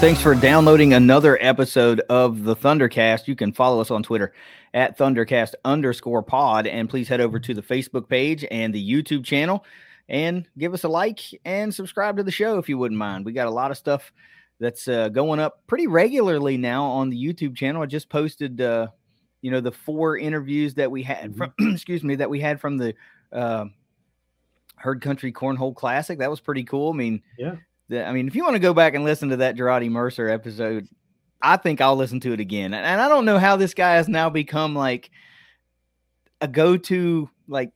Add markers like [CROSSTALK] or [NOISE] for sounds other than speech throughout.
Thanks for downloading another episode of the Thundercast. You can follow us on Twitter at Thundercast underscore pod. And please head over to the Facebook page and the YouTube channel and give us a like and subscribe to the show if you wouldn't mind. We got a lot of stuff that's uh, going up pretty regularly now on the YouTube channel. I just posted, uh, you know, the four interviews that we had from, [CLEARS THROAT] excuse me, that we had from the uh, Herd Country Cornhole Classic. That was pretty cool. I mean, yeah I mean, if you want to go back and listen to that Girardi Mercer episode, I think I'll listen to it again. And, I don't know how this guy has now become like a go-to like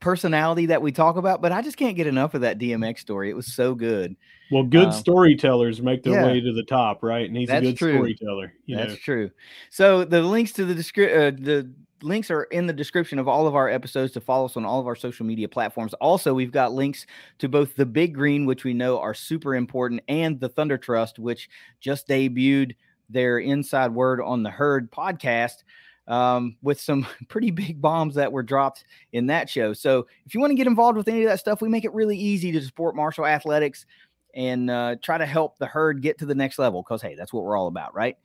personality that we talk about, but I just can't get enough of that DMX story. It was so good. Well, good uh, storytellers make their yeah, way to the top, right? And he's a good true. storyteller. that's know. true. So the links to the description, uh, the links are in the description of all of our episodes to follow us on all of our social media platforms. Also, we've got links to both the Big Green, which we know are super important, and the Thunder Trust, which just debuted their inside word on the Herd podcast um, with some [LAUGHS] pretty big bombs that were dropped in that show. So, if you want to get involved with any of that stuff, we make it really easy to support Marshall Athletics and uh, try to help the herd get to the next level because, hey, that's what we're all about, right?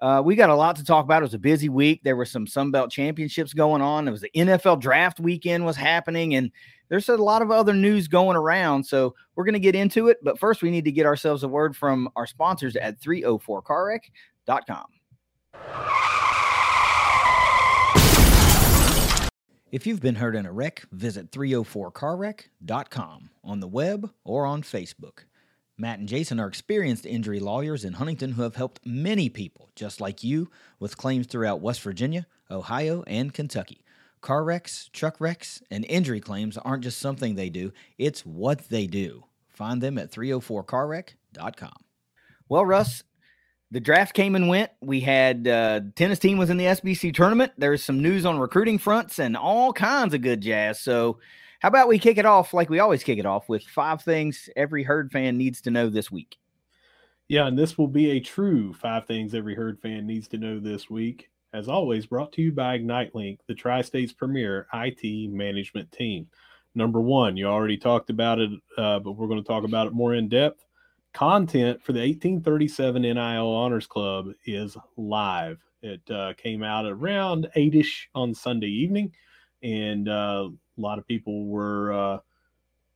Uh, we got a lot to talk about. It was a busy week. There were some Sun Belt championships going on. It was the NFL draft weekend was happening, and there's a lot of other news going around. So we're going to get into it. But first, we need to get ourselves a word from our sponsors at 304carwreck.com. If you've been hurt in a wreck, visit 304carwreck.com on the web or on Facebook. Matt and Jason are experienced injury lawyers in Huntington who have helped many people, just like you, with claims throughout West Virginia, Ohio, and Kentucky. Car wrecks, truck wrecks, and injury claims aren't just something they do, it's what they do. Find them at 304carwreck.com. Well, Russ, the draft came and went. We had uh, tennis team was in the SBC tournament. There's some news on recruiting fronts and all kinds of good jazz. So how about we kick it off like we always kick it off with five things every herd fan needs to know this week? Yeah, and this will be a true five things every herd fan needs to know this week. As always, brought to you by Ignite Link, the Tri State's premier IT management team. Number one, you already talked about it, uh, but we're going to talk about it more in depth. Content for the 1837 NIL Honors Club is live. It uh, came out around 8 ish on Sunday evening, and uh, a lot of people were uh,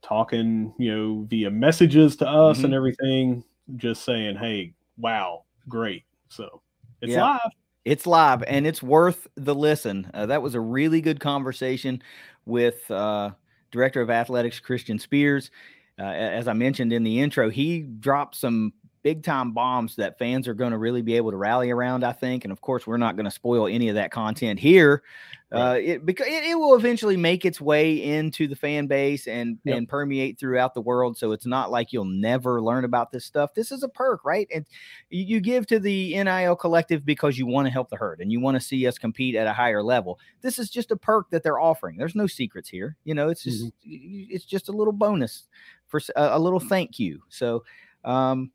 talking, you know, via messages to us mm-hmm. and everything, just saying, "Hey, wow, great!" So it's yeah. live. It's live and it's worth the listen. Uh, that was a really good conversation with uh, Director of Athletics Christian Spears. Uh, as I mentioned in the intro, he dropped some big time bombs that fans are going to really be able to rally around, I think. And of course, we're not going to spoil any of that content here. Uh, it, because it, it, will eventually make its way into the fan base and yep. and permeate throughout the world. So it's not like you'll never learn about this stuff. This is a perk, right? And you, give to the NIL collective because you want to help the herd and you want to see us compete at a higher level. This is just a perk that they're offering. There's no secrets here. You know, it's just mm-hmm. it's just a little bonus for a, a little thank you. So um,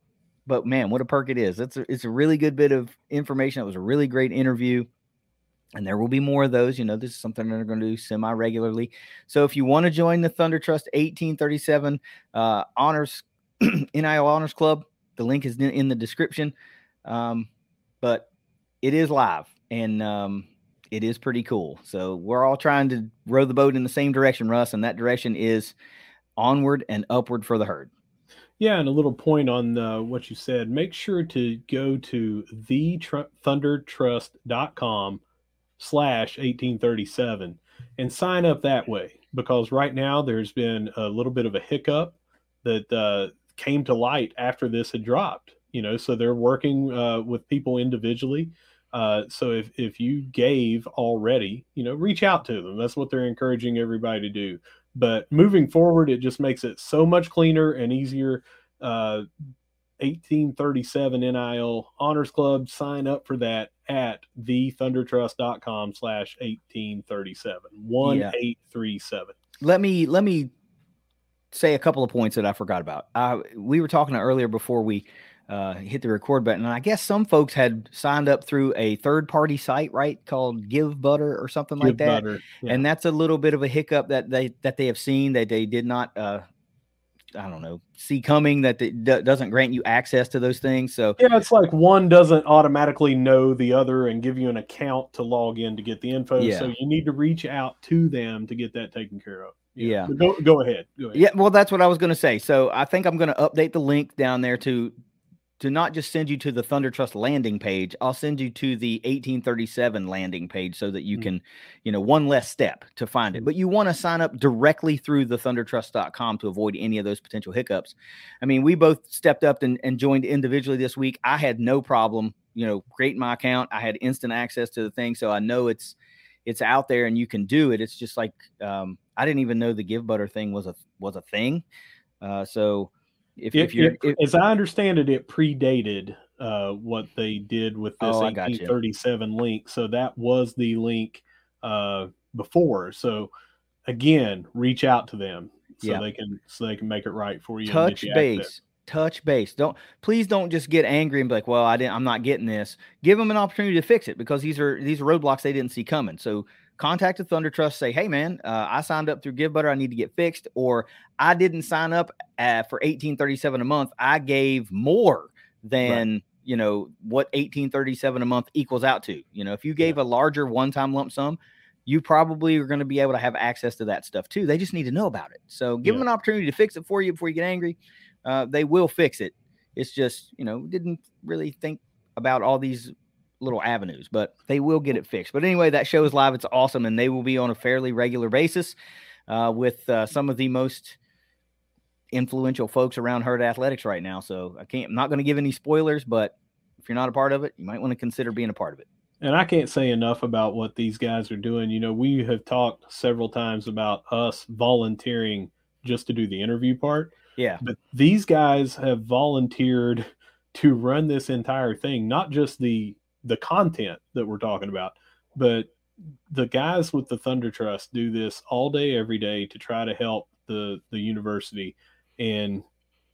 but man, what a perk it is. It's a, it's a really good bit of information. It was a really great interview. And there will be more of those. You know, this is something they're going to do semi regularly. So if you want to join the Thunder Trust 1837 uh, Honors, [CLEARS THROAT] NIL Honors Club, the link is in, the description. Um, but it is live and um, it is pretty cool. So we're all trying to row the boat in the same direction, Russ, and that direction is onward and upward for the herd. Yeah, and a little point on what you said. Make sure to go to thethundertrust.com slash 1837 and sign up that way because right now there's been a little bit of a hiccup that uh, came to light after this had dropped. You know, so they're working uh, with people individually. Uh, so if, if you gave already, you know, reach out to them. That's what they're encouraging everybody to do. But moving forward, it just makes it so much cleaner and easier uh, 1837 NIL Honors Club. Sign up for that at thethundertrust.com slash 1837. 1837. Let me let me say a couple of points that I forgot about. Uh, we were talking earlier before we uh, hit the record button, and I guess some folks had signed up through a third party site, right, called Givebutter or something Give like that. Yeah. And that's a little bit of a hiccup that they that they have seen that they did not. Uh, I don't know, see coming that it do- doesn't grant you access to those things. So Yeah, it's like one doesn't automatically know the other and give you an account to log in to get the info. Yeah. So you need to reach out to them to get that taken care of. Yeah. But Go, go ahead. Go ahead. Yeah, well, that's what I was going to say. So I think I'm going to update the link down there to to not just send you to the Thunder Trust landing page. I'll send you to the 1837 landing page so that you Mm. can, you know, one less step to find it. Mm. But you want to sign up directly through the thundertrust.com to avoid any of those potential hiccups. I mean, we both stepped up and, and joined individually this week. I had no problem, you know, creating my account. I had instant access to the thing, so I know it's it's out there and you can do it. It's just like um, I didn't even know the Givebutter thing was a was a thing. Uh, so if, It- if you're it- if- as I understand it, it predated uh, what they did with this Oh, I got you. 1837 link. So that was the link uh, before. So again, reach out to them so Yeah. they can so they can make it right for you. touch you base touch base don't please don't just get angry and be like well i didn't i'm not getting this give them an opportunity to fix it because these are these are roadblocks they didn't see coming so contact the thunder trust say hey man uh, i signed up through Givebutter. i need to get fixed or i didn't sign up uh, for 1837 a month. I gave more than you know what 1837 a month equals out to. You know if you gave a larger one-time lump sum you probably are going to be able to have access to that stuff too. They just need to know about it. So give them an opportunity to fix it for you before you get angry. Uh, they will fix it. It's just, you know, didn't really think about all these little avenues, but they will get it fixed. But anyway, that show is live. It's awesome. And they will be on a fairly regular basis uh, with uh, some of the most influential folks around Herd Athletics right now. So I can't, I'm not going to give any spoilers, but if you're not a part of it, you might want to consider being a part of it. And I can't say enough about what these guys are doing. You know, we have talked several times about us volunteering just to do the interview part. Yeah. But these guys have volunteered to run this entire thing, not just the the content that we're talking about, but the guys with the Thunder Trust do this all day, every day to try to help the the university. And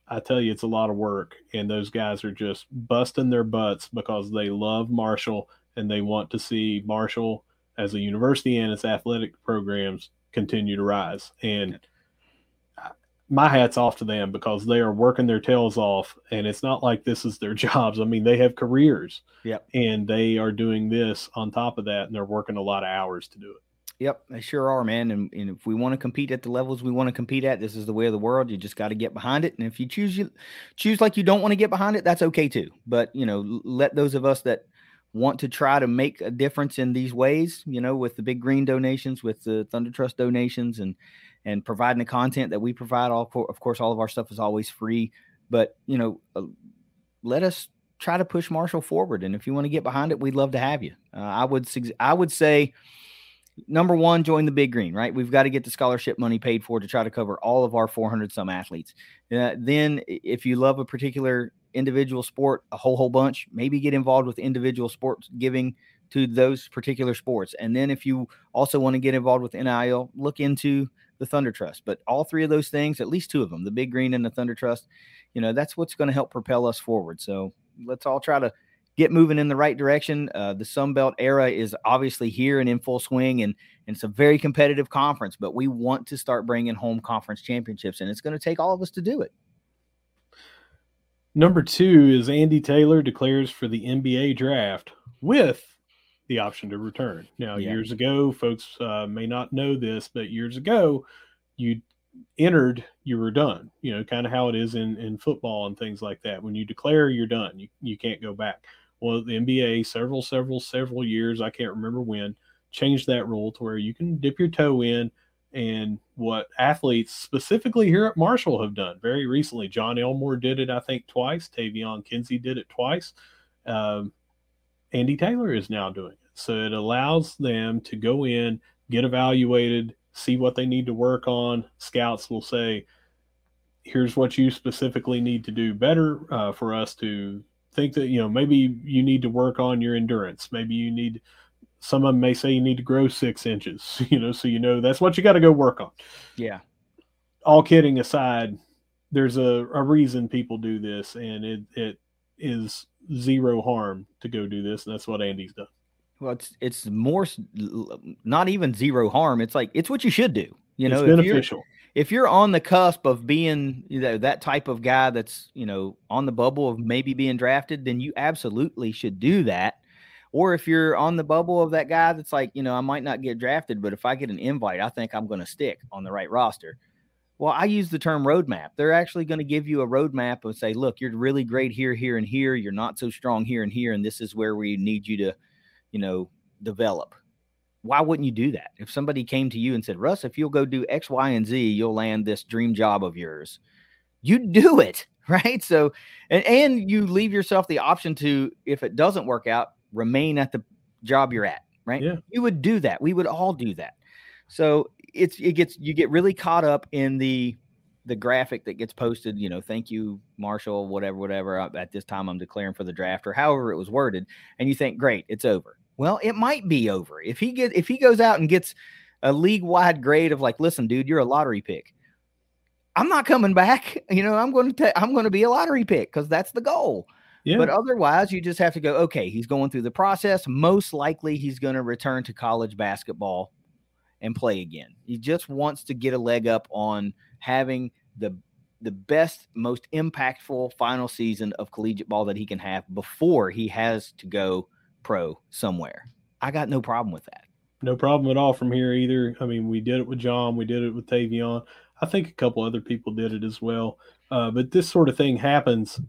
I tell you, it's a lot of work. And those guys are just busting their butts because they love Marshall and they want to see Marshall as a university and its athletic programs continue to rise. And my hat's off to them because they are working their tails off and it's not like this is their [LAUGHS] jobs. I mean, they have careers. Yep. And they are doing this on top of that and they're working a lot of hours to do it. Yep, they sure are, man. And, and if we want to compete at the levels we want to compete at, this is the way of the world. You just got to get behind it. And if you choose you choose like you don't want to get behind it, that's okay too. But you know, let those of us that want to try to make a difference in these ways, you know, with the big green donations, with the Thunder Trust donations, and and providing the content that we provide. All of course, all of our stuff is always free. But you know, uh, let us try to push Marshall forward. And if you want to get behind it, we'd love to have you. Uh, I would I would say number one, join the big green, right? We've got to get the scholarship money paid for to try to cover all of our 400 some athletes. Uh, then, if you love a particular individual sport, a whole, whole bunch, maybe get involved with individual sports giving to those particular sports. And then, if you also want to get involved with NIL, look into the Thunder Trust. But all three of those things, at least two of them, the Big Green and the Thunder Trust, you know, that's what's going to help propel us forward. So let's all try to get moving in the right direction. Uh, the Sun Belt era is obviously here and in full swing, and, and it's a very competitive conference. But we want to start bringing home conference championships, and it's going to take all of us to do it. Number two is Andy Taylor declares for the NBA draft with the option to return. Now, Yeah. years ago, folks uh, may not know this, but years ago, you entered, you were done. You know, kind of how it is in, in football and things like that. When you declare, you're done. You, you can't go back. Well, the NBA, several, several, several years, I can't remember when, changed that rule to where you can dip your toe in. And what athletes, specifically here at Marshall, have done very recently. Jon Elmore did it, I think, twice. Taevion Kinsey did it twice. Um, Andy Taylor is now doing it. So it allows them to go in, get evaluated, see what they need to work on. Scouts will say, here's what you specifically need to do better uh, for us to think that you know maybe you need to work on your endurance maybe you need some of them may say you need to grow six inches [LAUGHS] you know so you know that's what you got to go work on yeah all kidding aside there's a, a reason people do this and it, it is zero harm to go do this and that's what andy's done. Well it's it's more not even zero harm. It's like it's what you should do. You know it's beneficial. if you're on the cusp of being you know that type of guy that's you know on the bubble of maybe being drafted then you absolutely should do that. Or if you're on the bubble of that guy that's like you know i might not get drafted but if i get an invite i think i'm going to stick on the right roster well i use the term roadmap they're actually going to give you a roadmap and say look you're really great here here and here you're not so strong here and here and this is where we need you to you know develop why wouldn't you do that? If somebody came to you and said, Russ, if you'll go do X, Y, and Z, you'll land this dream job of yours, you'd do it, [LAUGHS] right? So, and, and you leave yourself the option to, if it doesn't work out, remain at the job you're at, right? Yeah. You would do that. We would all do that. So it's, it gets, you get really caught up in the, the graphic that gets posted, you know, thank you, Marshall, whatever, whatever. Uh, at this time, I'm declaring for the draft, or however it was worded, and you think, great, it's over well, it might be over if he get if he goes out and gets a league wide grade of like, listen, dude, you're a lottery pick. I'm not coming back. [LAUGHS] You know, I'm going to I'm going to be a lottery pick because that's the goal. Yeah. But otherwise, you just have to go. Okay, he's going through the process. Most likely, he's going to return to college basketball and play again. He just wants to get a leg up on having the the best, most impactful final season of collegiate ball that he can have before he has to go pro somewhere. I got no problem with that. No problem at all from here either. I mean, we did it with Jon, we did it with Taevion. I think a couple other people did it as well. Uh, but this sort of thing happens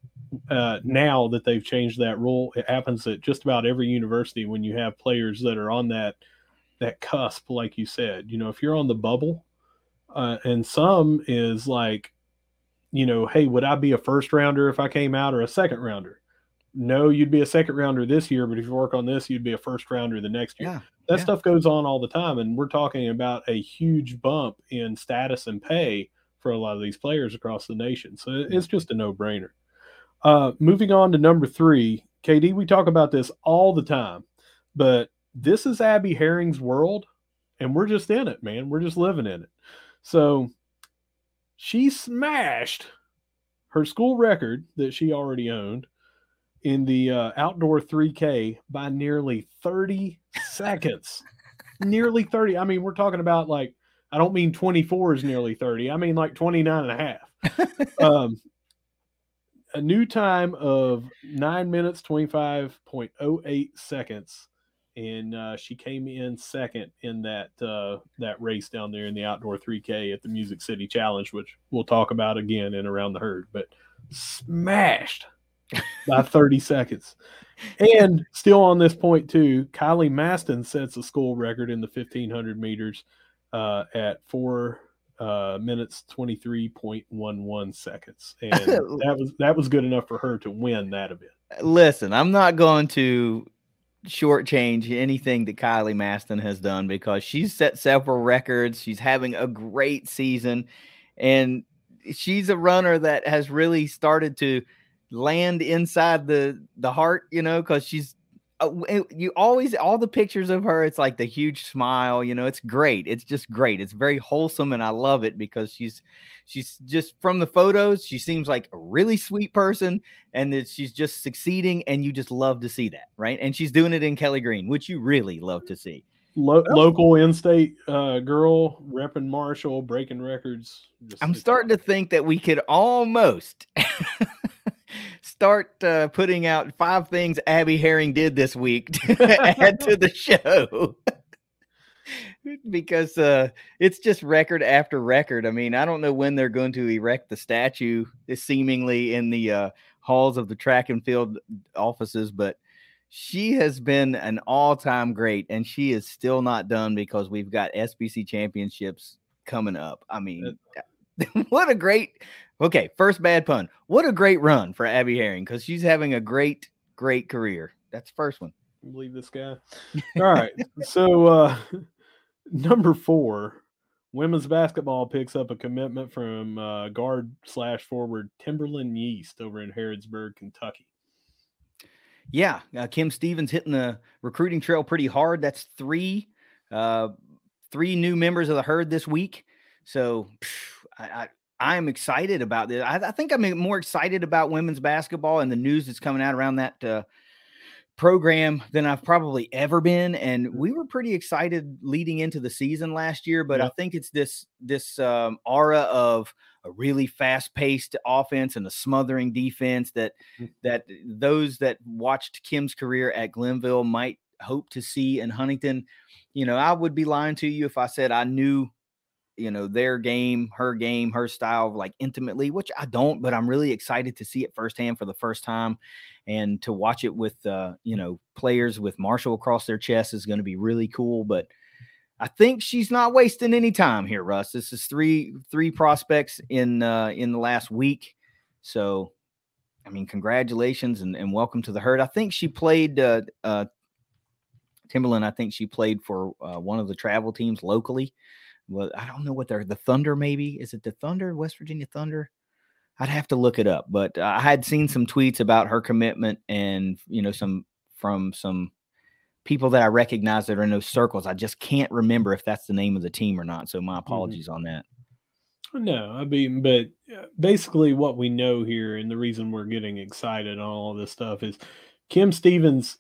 uh, now that they've changed that rule. It happens at just about every university when you have players that are on that that cusp, like you said. You know, if you're on the bubble, uh, and some is like, you know, hey, would I be a first rounder if I came out or a second rounder? no, you'd be a second rounder this year, but if you work on this, you'd be a first rounder the next year. Yeah, that yeah. stuff goes on all the time. And we're talking about a huge bump in status and pay for a lot of these players across the nation. So it's just a no brainer. Uh, moving on to number three, KD, we talk about this all the time, but this is Abby Herring's world, and we're just in it, man. We're just living in it. So she smashed her school record that she already owned in the uh, outdoor 3K by nearly 30 seconds. [LAUGHS] nearly 30. I mean, we're talking about like, I don't mean 24 is nearly 30. I mean like 29 and a half. [LAUGHS] um, a new time of nine minutes, 25.08 seconds. And uh, she came in second in that uh, that race down there in the outdoor 3K at the Music City Challenge, which we'll talk about again in around the herd. But smashed [LAUGHS] by 30 seconds. And still on this point too, Kylie Maston sets a school record in the 1500 meters uh, at four uh, minutes 23.11 seconds, and [LAUGHS] that was that was good enough for her to win that event. Listen, I'm not going to shortchange anything that Kylie Maston has done because she's set several records. She's having a great season, and she's a runner that has really started to land inside the the heart, you know, because she's you always all the pictures of her it's like the huge smile you know it's great it's just great it's very wholesome and i love it because she's she's just from the photos she seems like a really sweet person and that she's just succeeding and you just love to see that right? And she's doing it in kelly green which you really love to see. Lo- local in-state uh, girl repping marshall breaking records just, i'm starting to think that we could almost [LAUGHS] start uh, putting out five things Abby Herring did this week to [LAUGHS] add to the show. [LAUGHS] because uh, it's just record after record. I mean, I don't know when they're going to erect the statue, seemingly in the uh, halls of the track and field offices, but she has been an all-time great, and she is still not done because we've got SBC championships coming up. I mean, [LAUGHS] what a great Okay, first bad pun. What a great run for Abby Herring because she's having a great, great career. That's the first one. Believe this guy. All right. so uh [LAUGHS] number four Women's basketball picks up a commitment from uh, guard slash forward Timberland Yeast over in Harrodsburg, Kentucky. Yeah, uh, Kim Stevens hitting the recruiting trail pretty hard. That's three, uh, three new members of the herd this week. So I, I am excited about this. I, I, think I'm more excited about women's basketball and the news that's coming out around that uh, program than I've probably ever been. And we were pretty excited leading into the season last year, but I think it's this this um, aura of a really fast paced offense and a smothering defense that mm. that those that watched Kim's career at Glenville might hope to see in Huntington. You know, I would be lying to you if I said I knew you know their game her game her style like intimately which i don't but i'm really excited to see it firsthand for the first time and to watch it with uh you know players with marshall across their chest is going to be really cool but i think she's not wasting any time here russ. This is three three prospects in uh in the last week so i mean congratulations and, and welcome to the herd. I think she played uh uh timberland i think she played for uh, one of the travel teams locally well, I don't know what they're the Thunder, maybe is it the Thunder, West Virginia Thunder? I'd have to look it up, but I had seen some tweets about her commitment and you know some from some people that I recognize that are in those circles. I just can't remember if that's the name of the team or not. So my mm-hmm. apologies mm-hmm. on that. No, I mean, but uh, basically what we know here and the reason we're getting excited on all this stuff is Kim Stevens,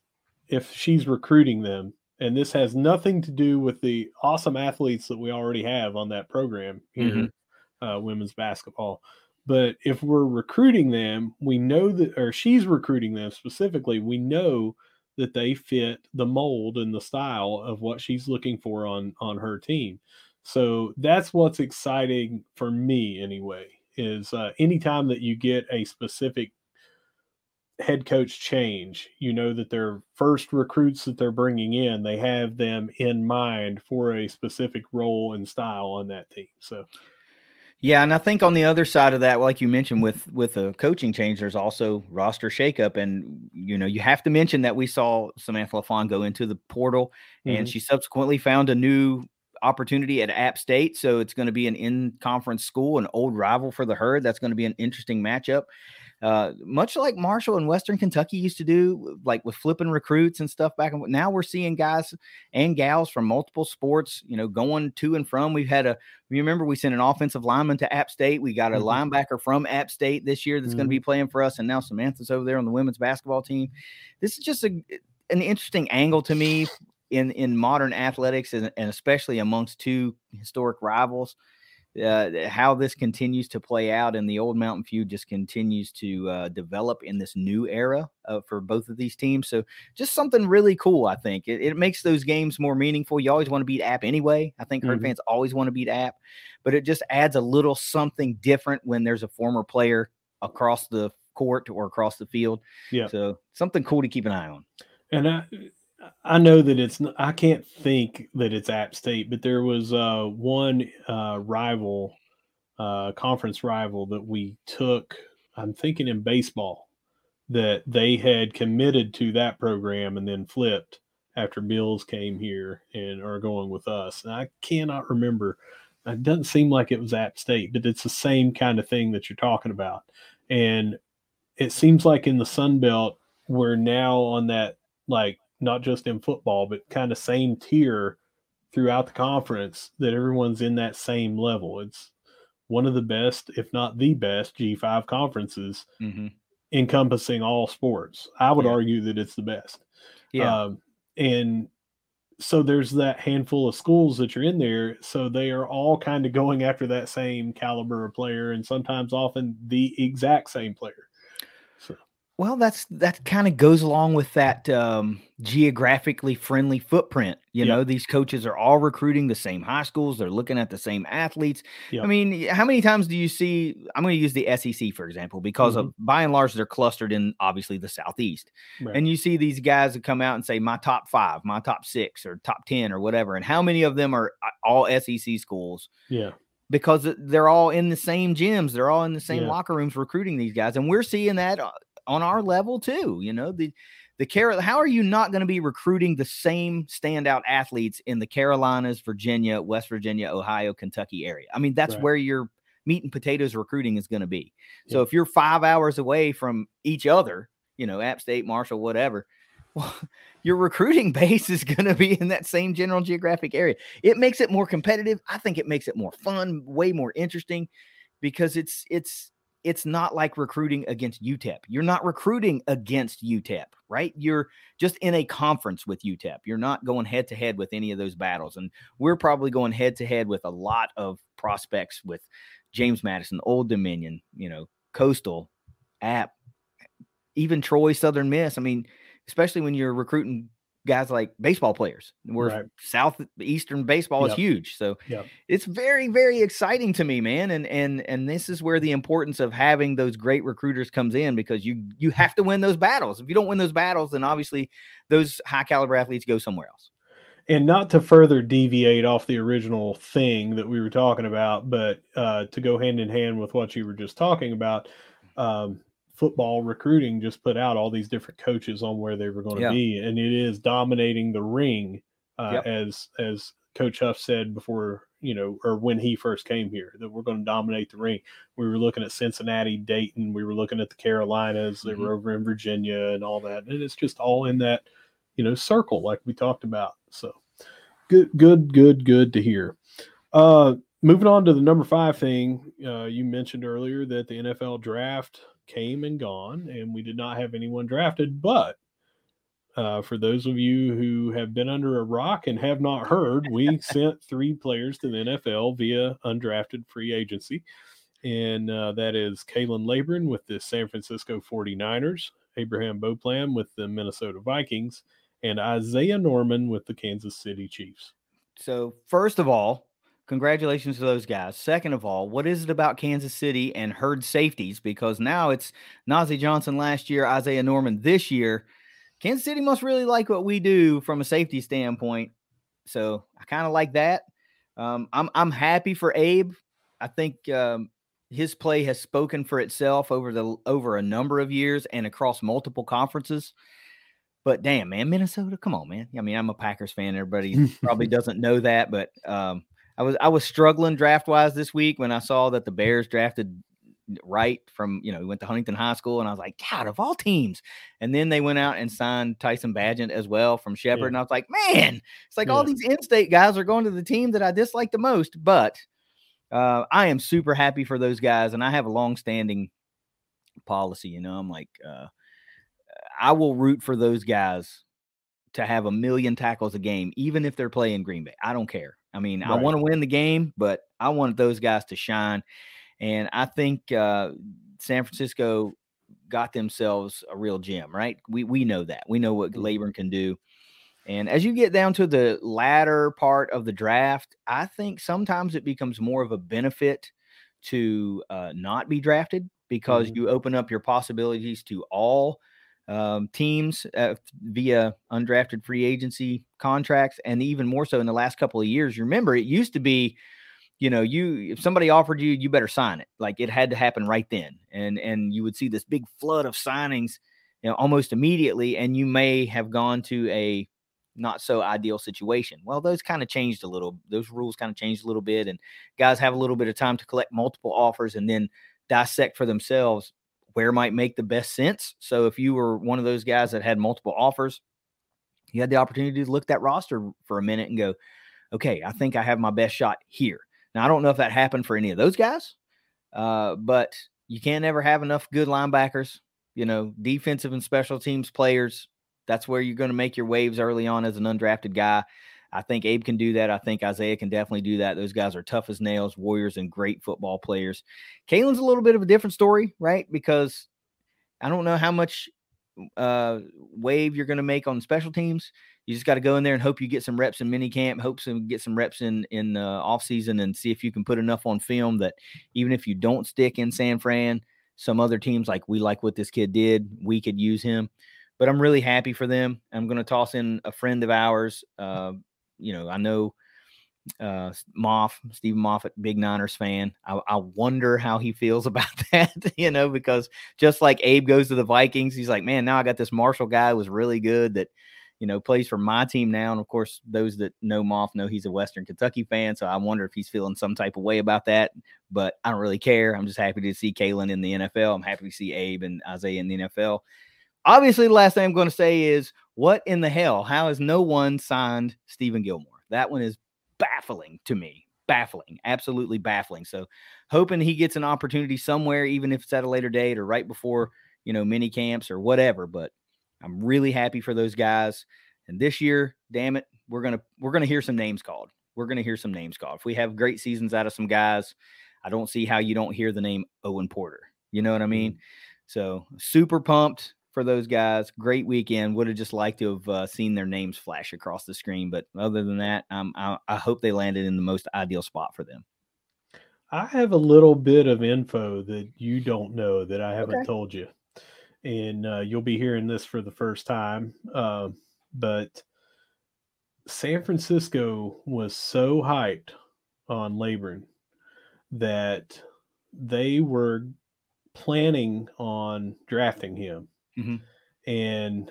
if she's recruiting them, and this has nothing to do with the awesome athletes that we already have on that program here, mm-hmm. uh, women's basketball. But if we're recruiting them, we know that, or she's recruiting them specifically, we know that they fit the mold and the style of what she's looking for on on her team. So that's what's exciting for me, anyway. Is uh, anytime that you get a specific head coach change, you know that their first recruits that they're bringing in, they have them in mind for a specific role and style on that team. So, yeah, and I think on the other side of that, like you mentioned with with a coaching change, there's also roster shakeup, and you know you have to mention that we saw Samantha LaFawn go into the portal, mm-hmm. and she subsequently found a new opportunity at App State, so it's going to be an in conference school, an old rival for the herd. That's going to be an interesting matchup uh, much like Marshall and Western Kentucky used to do, like with flipping recruits and stuff back. And now we're seeing guys and gals from multiple sports, you know, going to and from. We've had a, you remember, we sent an offensive lineman to App State. We got a mm-hmm. linebacker from App State this year that's mm-hmm. going to be playing for us. And now Samantha's over there on the women's basketball team. This is just a, an interesting angle to me in in modern athletics and, and especially amongst two historic rivals uh, how this continues to play out and the old mountain feud just continues to uh, develop in this new era uh, for both of these teams. So just something really cool i think. It, it makes those games more meaningful. You always want to beat app anyway. I think herd mm-hmm. fans always want to beat app but it just adds a little something different when there's a former player across the court or across the field. Yeah. So something cool to keep an eye on. And I, I know that it's I can't think that it's App State, but there was uh, one uh, rival, uh, conference rival that we took. I'm thinking in baseball that they had committed to that program and then flipped after Bills came here and are going with us. And I cannot remember. It doesn't seem like it was App State, but it's the same kind of thing that you're talking about. And it seems like in the Sun Belt, we're now on that like not just in football, but kind of same tier throughout the conference that everyone's in that same level. It's one of the best, if not the best, G5 conferences mm-hmm. encompassing all sports. I would yeah. argue that it's the best. Yeah. Um, and so there's that handful of schools that you're in there. So they are all kind of going after that same caliber of player and sometimes often the exact same player. Well, that's that kind of goes along with that um, geographically friendly footprint. You yep. know, these coaches are all recruiting the same high schools. They're looking at the same athletes. Yep. I mean, how many times do you see? I'm going to use the SEC for example, because mm-hmm. of by and large they're clustered in obviously the southeast, right. and you see these guys that come out and say my top five, my top six, or top ten, or whatever, and how many of them are uh, all SEC schools? Yeah because they're all in the same gyms, they're all in the same yeah. locker rooms recruiting these guys, and we're seeing that uh, on our level too. You know, the the Carol, how are you not going to be recruiting the same standout athletes in the Carolinas, Virginia, West Virginia, Ohio, Kentucky area? I mean, that's right. where your meat and potatoes recruiting is going to be. So if you're five hours away from each other, you know, App State, Marshall, whatever, well, [LAUGHS] your recruiting [LAUGHS] base is going to be in that same general geographic area. It makes it more competitive. I think it makes it more fun, way more interesting because it's it's it's not like recruiting against UTEP. You're not recruiting against UTEP, right? You're just in a conference with UTEP. You're not going head to head with any of those battles. And we're probably going head to head with a lot of prospects with James Madison, Old Dominion, you know, Coastal, App, even Troy, Southern Miss. I mean, especially when you're recruiting guys like baseball players where right. southeastern baseball yep. is huge so yep. it's very very exciting to me man and and and this is where the importance of having those great recruiters comes in because you you have to win those battles if you don't win those battles then obviously those high caliber athletes go somewhere else and not to further deviate off the original thing that we were talking about but uh, to go hand in hand with what you were just talking about um, football recruiting just put out all these different coaches on where they were going to yeah. be, and it is dominating the ring, uh, yep. as as Coach Huff said before, you know, or when he first came here, that we're going to dominate the ring. We were looking at Cincinnati, Dayton, we were looking at the Carolinas, they mm-hmm. were over in Virginia, and all that, and it's just all in that, you know, circle like we talked about. So, good, good, good, good to hear. Uh, moving on to the number five thing, uh, you mentioned earlier that the NFL draft came and gone, and we did not have anyone drafted. But uh, for those of you who have been under a rock and have not heard, we [LAUGHS] sent three players to the NFL via undrafted free agency. And uh, that is Khalan Laborn with the San Francisco 49ers, Abraham Beauplan with the Minnesota Vikings, and Isaiah Norman with the Kansas City Chiefs. So, first of all, Congratulations to those guys. Second of all, what is it about Kansas City and herd safeties? Because now it's Nazeeh Johnson last year, Isaiah Norman this year. Kansas City must really like what we do from a safety standpoint. So I kind of like that. Um, I'm I'm happy for Abe. I think um, his play has spoken for itself over the over a number of years and across multiple conferences. But damn, man, Minnesota, come on, man. I mean, I'm a Packers fan. Everybody [LAUGHS] probably doesn't know that, but um, I was I was struggling draft wise this week when I saw that the Bears drafted Wright from you know he went to Huntington High School and I was like God of all teams and then they went out and signed Tyson Bagent as well from Shepherd yeah. and I was like man it's like yeah. all these in-state guys are going to the team that I dislike the most but uh, I am super happy for those guys and I have a long-standing policy you know I'm like uh, I will root for those guys to have a million tackles a game even if they're playing Green Bay I don't care I mean, right. I want to win the game, but I want those guys to shine. And I think uh, San Francisco got themselves a real gem, right? We we know that. We know what mm-hmm. Can do. And as you get down to the latter part of the draft, I think sometimes it becomes more of a benefit to uh, not be drafted because mm-hmm. you open up your possibilities to all um, teams uh, via undrafted free agency contracts, and even more so in the last couple of years. Remember, it used to be, you know, you if somebody offered you, you better sign it. Like it had to happen right then, and and you would see this big flood of signings, you know, almost immediately, and you may have gone to a not so ideal situation. Well, those kind of changed a little. Those rules kind of changed a little bit, and guys have a little bit of time to collect multiple offers and then dissect for themselves where might make the best sense. So if you were one of those guys that had multiple offers, you had the opportunity to look that roster for a minute and go, okay, I think I have my best shot here. Now I don't know if that happened for any of those guys, uh, but you can't ever have enough good linebackers. You know, defensive and special teams players. That's where you're going to make your waves early on as an undrafted guy. I think Abe can do that. I think Isaiah can definitely do that. Those guys are tough as nails, warriors, and great football players. Khalan's a little bit of a different story, right? Because I don't know how much uh, wave you're going to make on special teams. You just got to go in there and hope you get some reps in mini camp, hope some get some reps in in uh, off season, and see if you can put enough on film that even if you don't stick in San Fran, some other teams like we like what this kid did, we could use him. But I'm really happy for them. I'm going to toss in a friend of ours, uh, you know, I know uh, Moff, Stephen Moffat, big Niners fan. I, I, wonder how he feels [LAUGHS] about that, you know, because just like Abe goes to the Vikings, he's like, man, now I got this Marshall guy who was really good that, you know, plays for my team now. And of course, those that know Moff know he's a Western Kentucky fan. So I wonder if he's feeling some type of way about that. But I don't really care. I'm just happy to see Khalan in the NFL. I'm happy to see Abe and Isaiah in the NFL. Obviously, the last thing I'm going to say is, what in the hell? How has no one signed Steven Gilmore? That one is baffling to me. Baffling, absolutely baffling. So, hoping he gets an opportunity somewhere, even if it's at a later date or right before, you know, mini camps or whatever. But I'm really happy for those guys. And this year, damn it, we're gonna we're gonna hear some names called. We're gonna hear some names called. If we have great seasons out of some guys, I don't see how you don't hear the name Owen Porter. You know what I mean? Mm-hmm. So super pumped for those guys. Great weekend. Would have just liked to have uh, seen their names flash across the screen, but other than that, um, I, I hope they landed in the most ideal spot for them. I have a little bit of info that you don't know that I haven't okay. told you, and uh, you'll be hearing this for the first time. Uh, but San Francisco was so hyped on Laborn that they were planning on drafting him Mm-hmm. And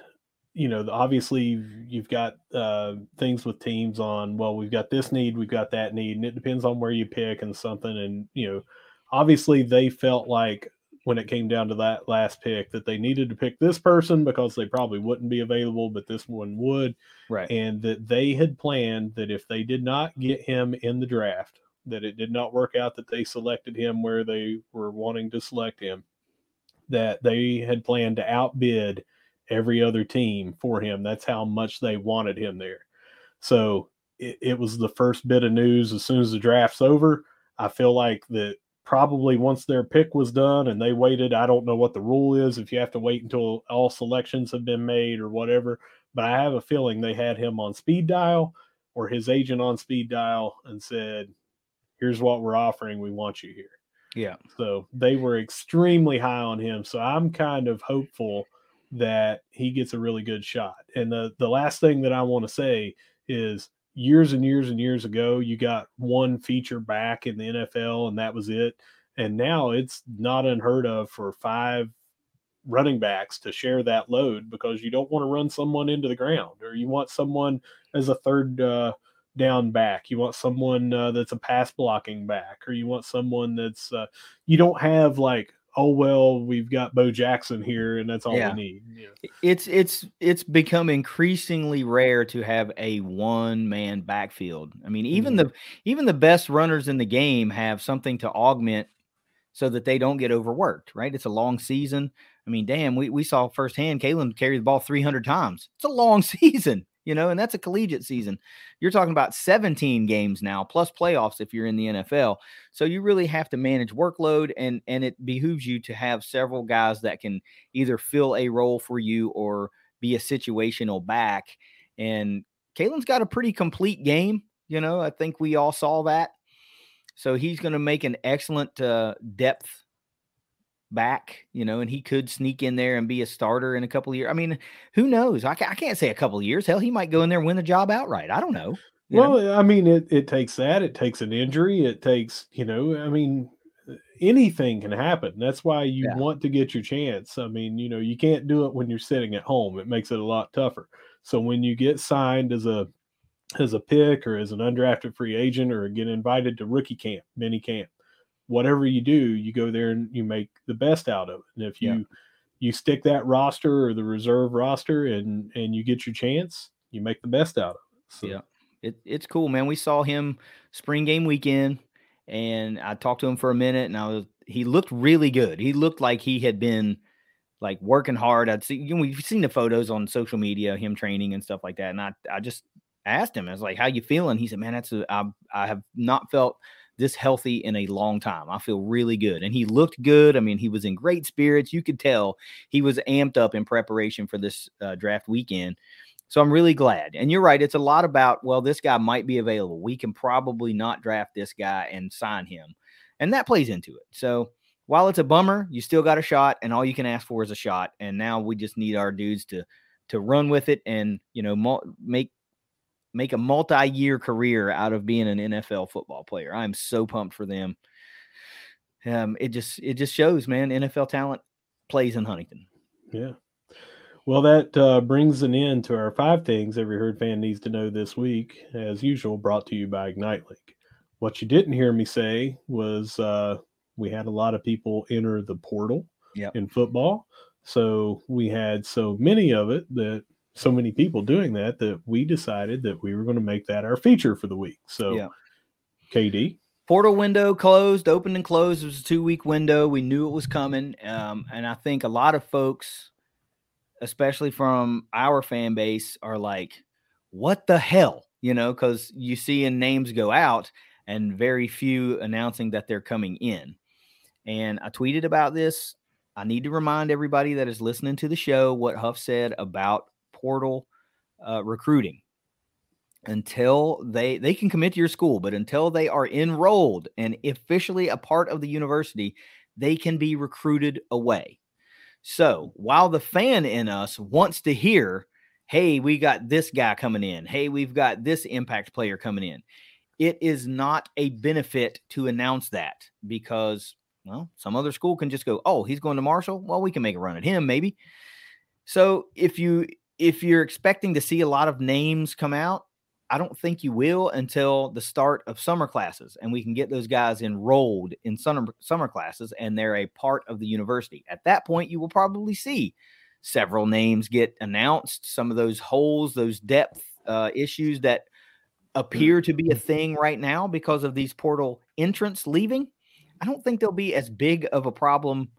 you know, obviously you've got uh, things with teams on. Well, we've got this need, we've got that need, and it depends on where you pick and something. And you know, obviously they felt like when it came down to that last pick that they needed to pick this person because they probably wouldn't be available, but this one would. Right. And that they had planned that if they did not get him in the draft, that it did not work out that they selected him where they were wanting to select him, that they had planned to outbid every other team for him. That's how much they wanted him there. So it, it, was the first bit of news as soon as the draft's over. I feel like that probably once their pick was done and they waited, I don't know what the rule is if you have to wait until all selections have been made or whatever, but I have a feeling they had him on speed dial or his agent on speed dial and said, Here's what we're offering. We want you here. Yeah. So they were extremely high on him. So I'm kind of hopeful that he gets a really good shot. And the the last thing that I want to say is years and years and years ago, you got one feature back in the NFL and that was it. And now it's not unheard of for five running backs to share that load because you don't want to run someone into the ground or you want someone as a third uh, down back. You want someone uh, that's a pass blocking back, or you want someone that's uh, you don't have like oh well we've got Bo Jackson here and that's all yeah. we need. Yeah. It's it's it's become increasingly rare to have a one man backfield. I mean even mm-hmm. the even the best runners in the game have something to augment so that they don't get overworked, right? It's a long season. I mean, damn, we, we saw firsthand Khalan carry the ball 300 times. It's a long [LAUGHS] season you know, and that's a collegiate season. You're talking about 17 games now plus playoffs if you're in the NFL. So you really have to manage workload and and it behooves you to have several guys that can either fill a role for you or be a situational back. And Khalan's got a pretty complete game, you know, I think we all saw that. So he's going to make an excellent uh, depth back, you know, and he could sneak in there and be a starter in a couple of years. I mean, who knows? I, I can't say a couple of years. Hell, he might go in there and win the job outright. I don't know. Well, know? I mean, it, it takes that. It takes an injury. It takes, you know, I mean, anything can happen. That's why you yeah. want to get your chance. I mean, you know, you can't do it when you're sitting at home. It makes it a lot tougher. So when you get signed as a as a pick or as an undrafted free agent or get invited to rookie camp, mini camp, whatever you do, you go there and you make the best out of it. And if you yeah. you stick that roster or the reserve roster and and you get your chance, you make the best out of it. So. Yeah, it, it's cool, man. We saw him spring game weekend, and I talked to him for a minute, and I was he looked really good. He looked like he had been like working hard. I'd see you know, we've seen the photos on social media, him training and stuff like that. And I I just asked him, I was like, "How you feeling?" He said, "Man, that's a, I, I have not felt." This healthy in a long time. I feel really good. And he looked good. I mean, he was in great spirits. You could tell he was amped up in preparation for this uh, draft weekend. So I'm really glad. And you're right. It's a lot about, well, this guy might be available. We can probably not draft this guy and sign him. And that plays into it. So while it's a bummer, you still got a shot, and all you can ask for is a shot. And now we just need our dudes to to run with it and you know make make a multi-year career out of being an NFL football player. I'm so pumped for them. Um, it just it just shows, man. NFL talent plays in Huntington. Yeah. Well, that uh, brings an end to our five things every herd fan needs to know this week. As usual, brought to you by Ignite Link. What you didn't hear me say was uh, we had a lot of people enter the portal Yep. in football. So we had so many of it that so many people doing that that we decided that we were going to make that our feature for the week. So, Yeah. KD, Portal window closed, opened and closed. It was a two week window. We knew it was coming. Um, and I think a lot of folks, especially from our fan base, are like, what the hell? You know, because you see in names go out and very few announcing that they're coming in. And I tweeted about this. I need to remind everybody that is listening to the show what Huff said about portal uh, recruiting until they they can commit to your school but until they are enrolled and officially a part of the university they can be recruited away. So while the fan in us wants to hear hey we got this guy coming in. Hey we've got this impact player coming in it is not a benefit to announce that because well some other school can just go oh he's going to marshall? Well we can make a run at him maybe. So if you if you're expecting to see a lot of names come out I don't think you will until the start of summer classes, and we can get those guys enrolled in summer summer classes, and they're a part of the university. At that point, you will probably see several names get announced. Some of those holes, those depth uh, issues that appear to be a thing right now because of these portal entrants leaving. I don't think they'll be as big of a problem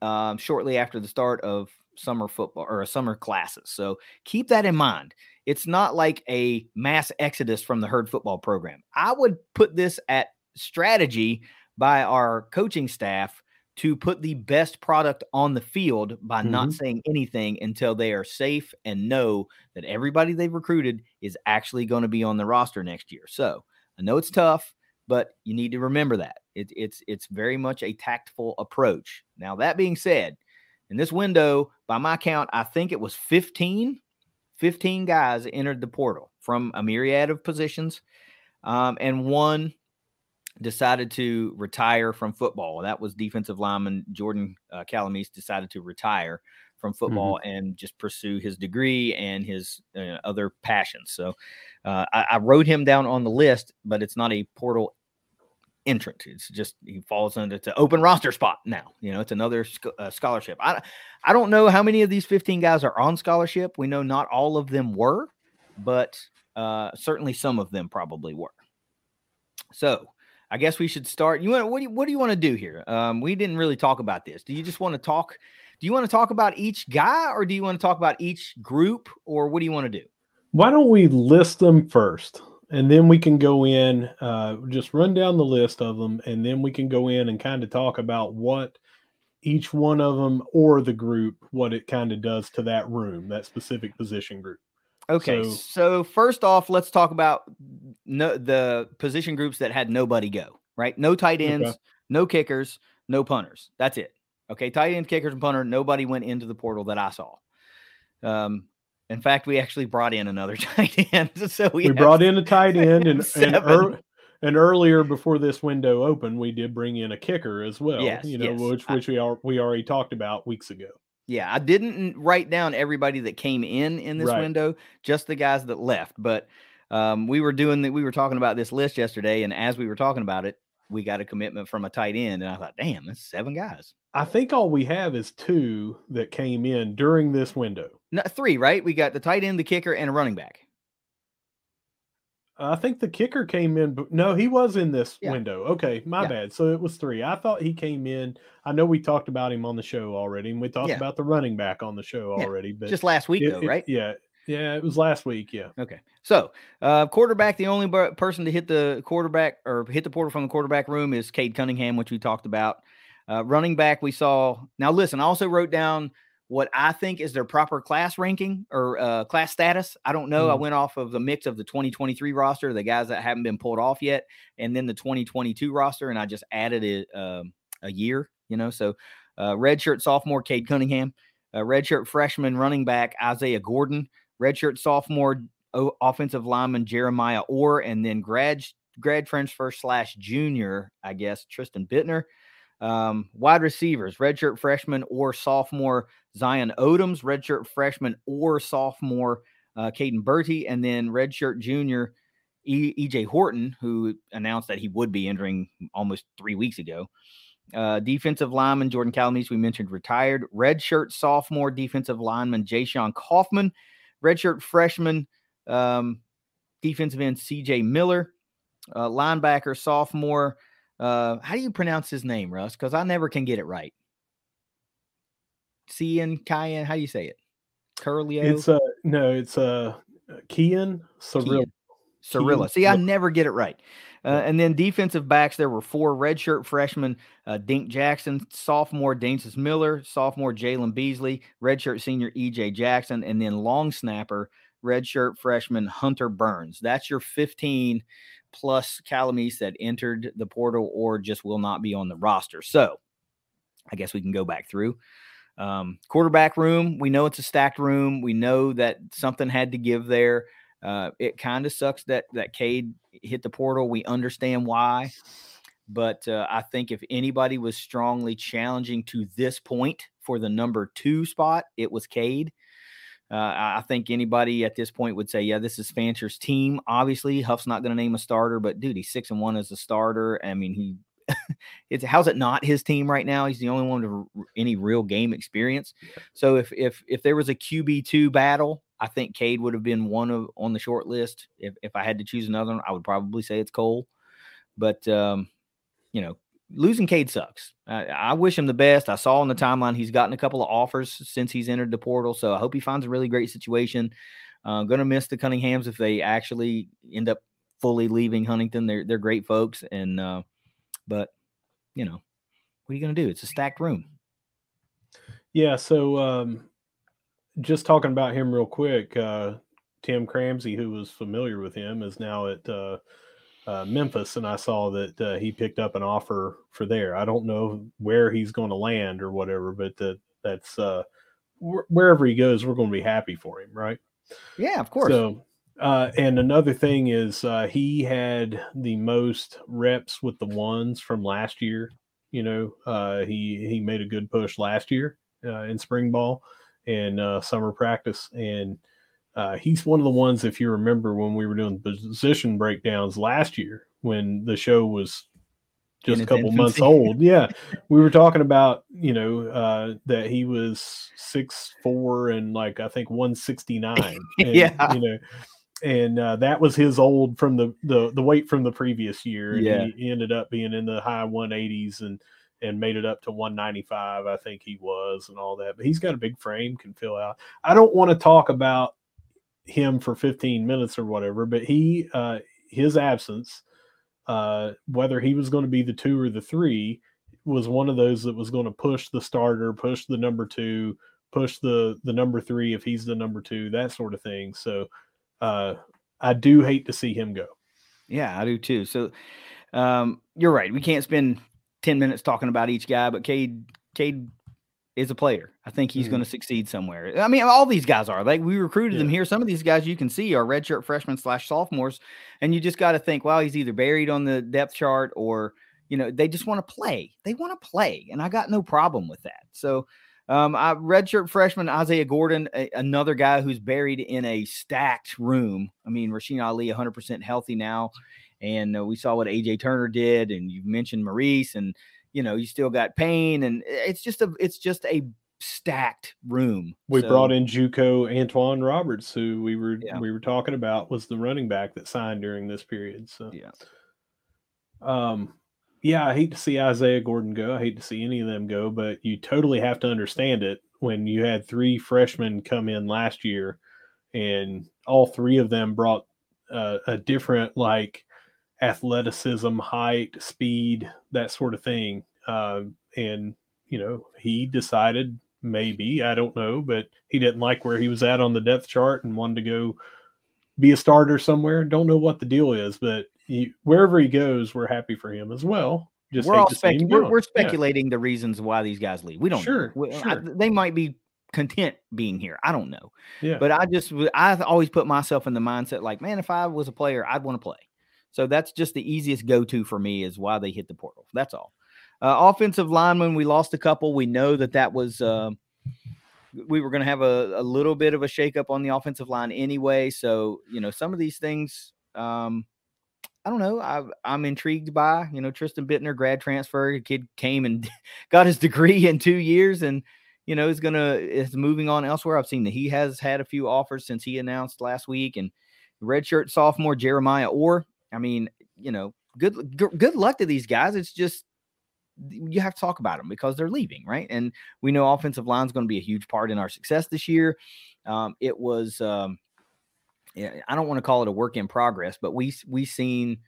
um, shortly after the start of summer football or summer classes. So keep that in mind. It's not like a mass exodus from the herd football program. I would put this at strategy by our coaching staff to put the best product on the field by not mm-hmm. saying anything until they are safe and know that everybody they've recruited is actually going to be on the roster next year. So I know it's tough, but you need to remember that it, it's it's very much a tactful approach. Now that being said, in this window, by my count, I think it was 15 15 guys entered the portal from a myriad of positions, um, and one decided to retire from football. That was defensive lineman Jordan uh, Calamise decided to retire from football and just pursue his degree and his uh, other passions. So uh, I, I wrote him down on the list, but it's not a portal entrant. It's just he falls under to open roster spot now. You know, it's another sc- uh, scholarship. I I don't know how many of these 15 guys are on scholarship. We know not all of them were, but uh, certainly some of them probably were. So I guess we should start. You want what do you, what do you want to do here? Um, we didn't really talk about this. Do you just want to talk? Do you want to talk about each guy, or do you want to talk about each group, or what do you want to do? why don't we list them first? And then we can go in, uh, just run down the list of them, and then we can go in and kind of talk about what each one of them or the group, what it kind of does to that room, that specific position group. Okay, So- so, first off, let's talk about no the position groups that had nobody go. Right, no tight ends, Okay. no kickers, no punters. That's it. Okay, tight end, kickers, and punter. Nobody went into the portal that I saw. Um, in fact, we actually brought in another [LAUGHS] tight end. So we, We, brought in a tight [LAUGHS] end, and and, ear- and earlier before this window opened, we did bring in a kicker as well. Yes, you know, yes. which I- which we are we already talked about weeks ago. Yeah, I didn't write down everybody that came in in this Right. window, just the guys that left. But um, we were doing that. We were talking about this list yesterday, and as we were talking about it, we got a commitment from a tight end, and I thought, damn, that's seven guys. I think all we have is two that came in during this window. No, three, right? We got the tight end, the kicker, and a running back. I think the kicker came in. But no, he was in this Yeah. window. Okay, my Yeah. bad. So it was three. I thought he came in. I know we talked about him on the show already, and we talked Yeah. about the running back on the show already. But Just last week, it- though, it- right? yeah, yeah, it was last week. Yeah, Okay. So, uh, quarterback, the only person to hit the quarterback or hit the portal from the quarterback room is Cade Cunningham, which we talked about. Uh, running back, we saw. Now, listen, I also wrote down what I think is their proper class ranking or uh, class status. I don't know. I Mhm. went off of the mix of the 2023 roster, the guys that haven't been pulled off yet, and then the 2022 roster, and I just added it um, a year, you know. So, uh, redshirt sophomore Cade Cunningham, uh, redshirt freshman running back Isaiah Gordon, redshirt sophomore o- offensive lineman Jeremiah Orr, and then grad grad transfer slash junior, I guess Tristan Bittner. Um, wide receivers, redshirt freshman or sophomore Zion Odoms, redshirt freshman or sophomore uh, Caden Bertie, and then redshirt junior e- EJ Horton, who announced that he would be entering almost three weeks ago. Uh, defensive lineman Jordan Calamese, we mentioned retired. Redshirt sophomore defensive lineman Jashawn Kaufman. Redshirt freshman um, defensive end CJ Miller. Uh, linebacker sophomore. Uh, how do you pronounce his name, Russ? Because I never can get it right. Cian, Cayenne, how do you say it? Curlio? It's a no, it's a uh, Kian Cirilla. Cirilla. See, I never get it right. Uh, and then defensive backs, there were four redshirt freshmen uh, Dink Jackson, sophomore Dances Miller, sophomore Jalen Beasley, redshirt senior EJ Jackson, and then long snapper, redshirt freshman Hunter Burns. That's your 15 plus Calamese that entered the portal or just will not be on the roster. So I guess we can go back through. Um, quarterback room, we know it's a stacked room. We know that something had to give there. Uh, it kind of sucks that that Cade hit the portal. We understand why, but uh, I think if anybody was strongly challenging to this point for the number two spot, it was Cade. Uh, I think anybody at this point would say, "Yeah, this is Fancher's team." Obviously, Huff's not going to name a starter, but dude, he's six and one as a starter. I mean, he [LAUGHS] it's how's it not his team right now? He's the only one with any real game experience. So if if if there was a QB two battle, I think Cade would have been one of on the short list. If if I had to choose another one, I would probably say it's Cole. But um, you know, losing Cade sucks. I, I, wish him the best. I saw on the timeline he's gotten a couple of offers since he's entered the portal, so I hope he finds a really great situation. Uh, going to miss the Cunninghams if they actually end up fully leaving Huntington. They're they're great folks, and uh, but you know, what are you going to do? It's a stacked room. Yeah. So um, just talking about him real quick, uh, Tim Cramsey, who was familiar with him, is now at uh, Memphis, and I saw that uh, he picked up an offer for there. I don't know where he's going to land or whatever, but that that's uh, wh- wherever he goes, we're going to be happy for him, right? Yeah, of course. So uh, and another thing is uh, he had the most reps with the ones from last year. You know, uh, he he made a good push last year uh, in spring ball and uh, summer practice, and uh, he's one of the ones. If you remember when we were doing position breakdowns last year, when the show was just a couple infancy. months old. Yeah, [LAUGHS] we were talking about you know uh, that he was six four and like I think one sixty nine. [LAUGHS] yeah, you know, and uh, that was his old from the, the the weight from the previous year. And yeah. he, he ended up being in the high 180s and and made it up to 195. I think he was and all that. But he's got a big frame, can fill out. I don't want to talk about him for 15 minutes or whatever, but he uh, his absence, uh, whether he was going to be the two or the three, was one of those that was going to push the starter, push the number two, push the the number three if he's the number two, that sort of thing. So uh, I do hate to see him go. Yeah, I do too. So um, you're right. We can't spend 10 minutes talking about each guy, but Cade, Cade is a player. I think he's mm-hmm. going to succeed somewhere. I mean, all these guys are like we recruited yeah. them here. Some of these guys you can see are redshirt freshmen slash sophomores, and you just got to think, well, he's either buried on the depth chart or you know they just want to play. They want to play, and I got no problem with that. So um, I redshirt freshman Isaiah Gordon, a, another guy who's buried in a stacked room. I mean, Rasheen Ali 100% healthy now, and uh, we saw what AJ Turner did, and you mentioned Maurice, and you know you still got Payne, and it's just a it's just a stacked room. We so, brought in JUCO Antoine Roberts, who we were yeah. we were talking about was the running back that signed during this period. So yeah. Um, yeah, I hate to see Isaiah Gordon go. I hate to see any of them go, but you totally have to understand it when you had three freshmen come in last year and all three of them brought uh, a different like athleticism, height, speed, that sort of thing. Uh, and, you know, he decided maybe, I don't know, but he didn't like where he was at on the depth chart and wanted to go be a starter somewhere. Don't know what the deal is, but he, wherever he goes, we're happy for him as well. Just we're all we're, we're, speculating yeah. the reasons why these guys leave. We don't sure, we, sure. I, they might be content being here. I don't know. Yeah. But I just I always put myself in the mindset like, man, if I was a player, I'd want to play. So that's just the easiest go to for me is why they hit the portal. That's all. Uh, offensive lineman, we lost a couple. We know that that was uh, we were going to have a, a, little bit of a shakeup on the offensive line anyway. So you know some of these things. Um, I don't know. I, I'm intrigued by you know Tristan Bittner grad transfer. A kid came and [LAUGHS] got his degree in two years, and you know is gonna is moving on elsewhere. I've seen that he has had a few offers since he announced last week, and redshirt sophomore Jeremiah Orr. I mean, you know, good good luck to these guys. It's just you have to talk about them because they're leaving, right? And we know offensive line is going to be a huge part in our success this year. Um, it was, um, I don't want to call it a work in progress, but we we seen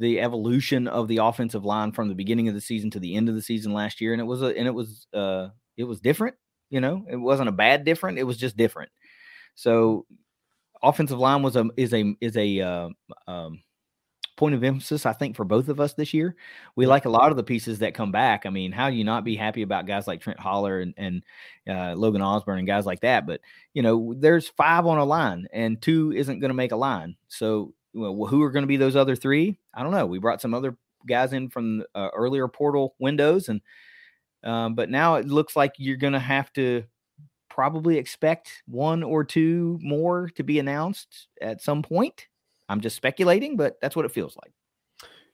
the evolution of the offensive line from the beginning of the season to the end of the season last year, and it was a and it was uh it was different. You know, it wasn't a bad different; it was just different. So, offensive line was a is a is a uh, um, point of emphasis, I think, for both of us this year. We like a lot of the pieces that come back. I mean, how do you not be happy about guys like Trent Holler and, and uh, Logan Osburn and guys like that? But, you know, there's five on a line and two isn't going to make a line. So, well, who are going to be those other three? I don't know. We brought some other guys in from uh, earlier portal windows. And, um, but now it looks like you're going to have to probably expect one or two more to be announced at some point. I'm just speculating, but that's what it feels like.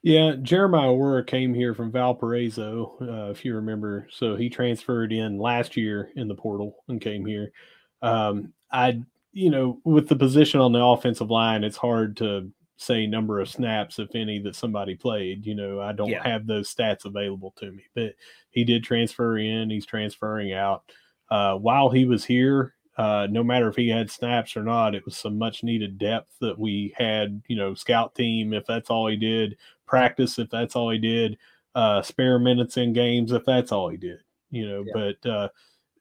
Yeah, Jeremiah Orr came here from Valparaiso, uh, if you remember. So he transferred in last year in the portal and came here. Um, I, you know, with the position on the offensive line, it's hard to say number of snaps, if any, that somebody played. You know, I don't yeah. have those stats available to me, but he did transfer in. He's transferring out. Uh, while he was here, uh, no matter if he had snaps or not, it was some much needed depth that we had. You know, scout team if that's all he did, practice if that's all he did, uh, spare minutes in games if that's all he did. You know, yeah. but uh,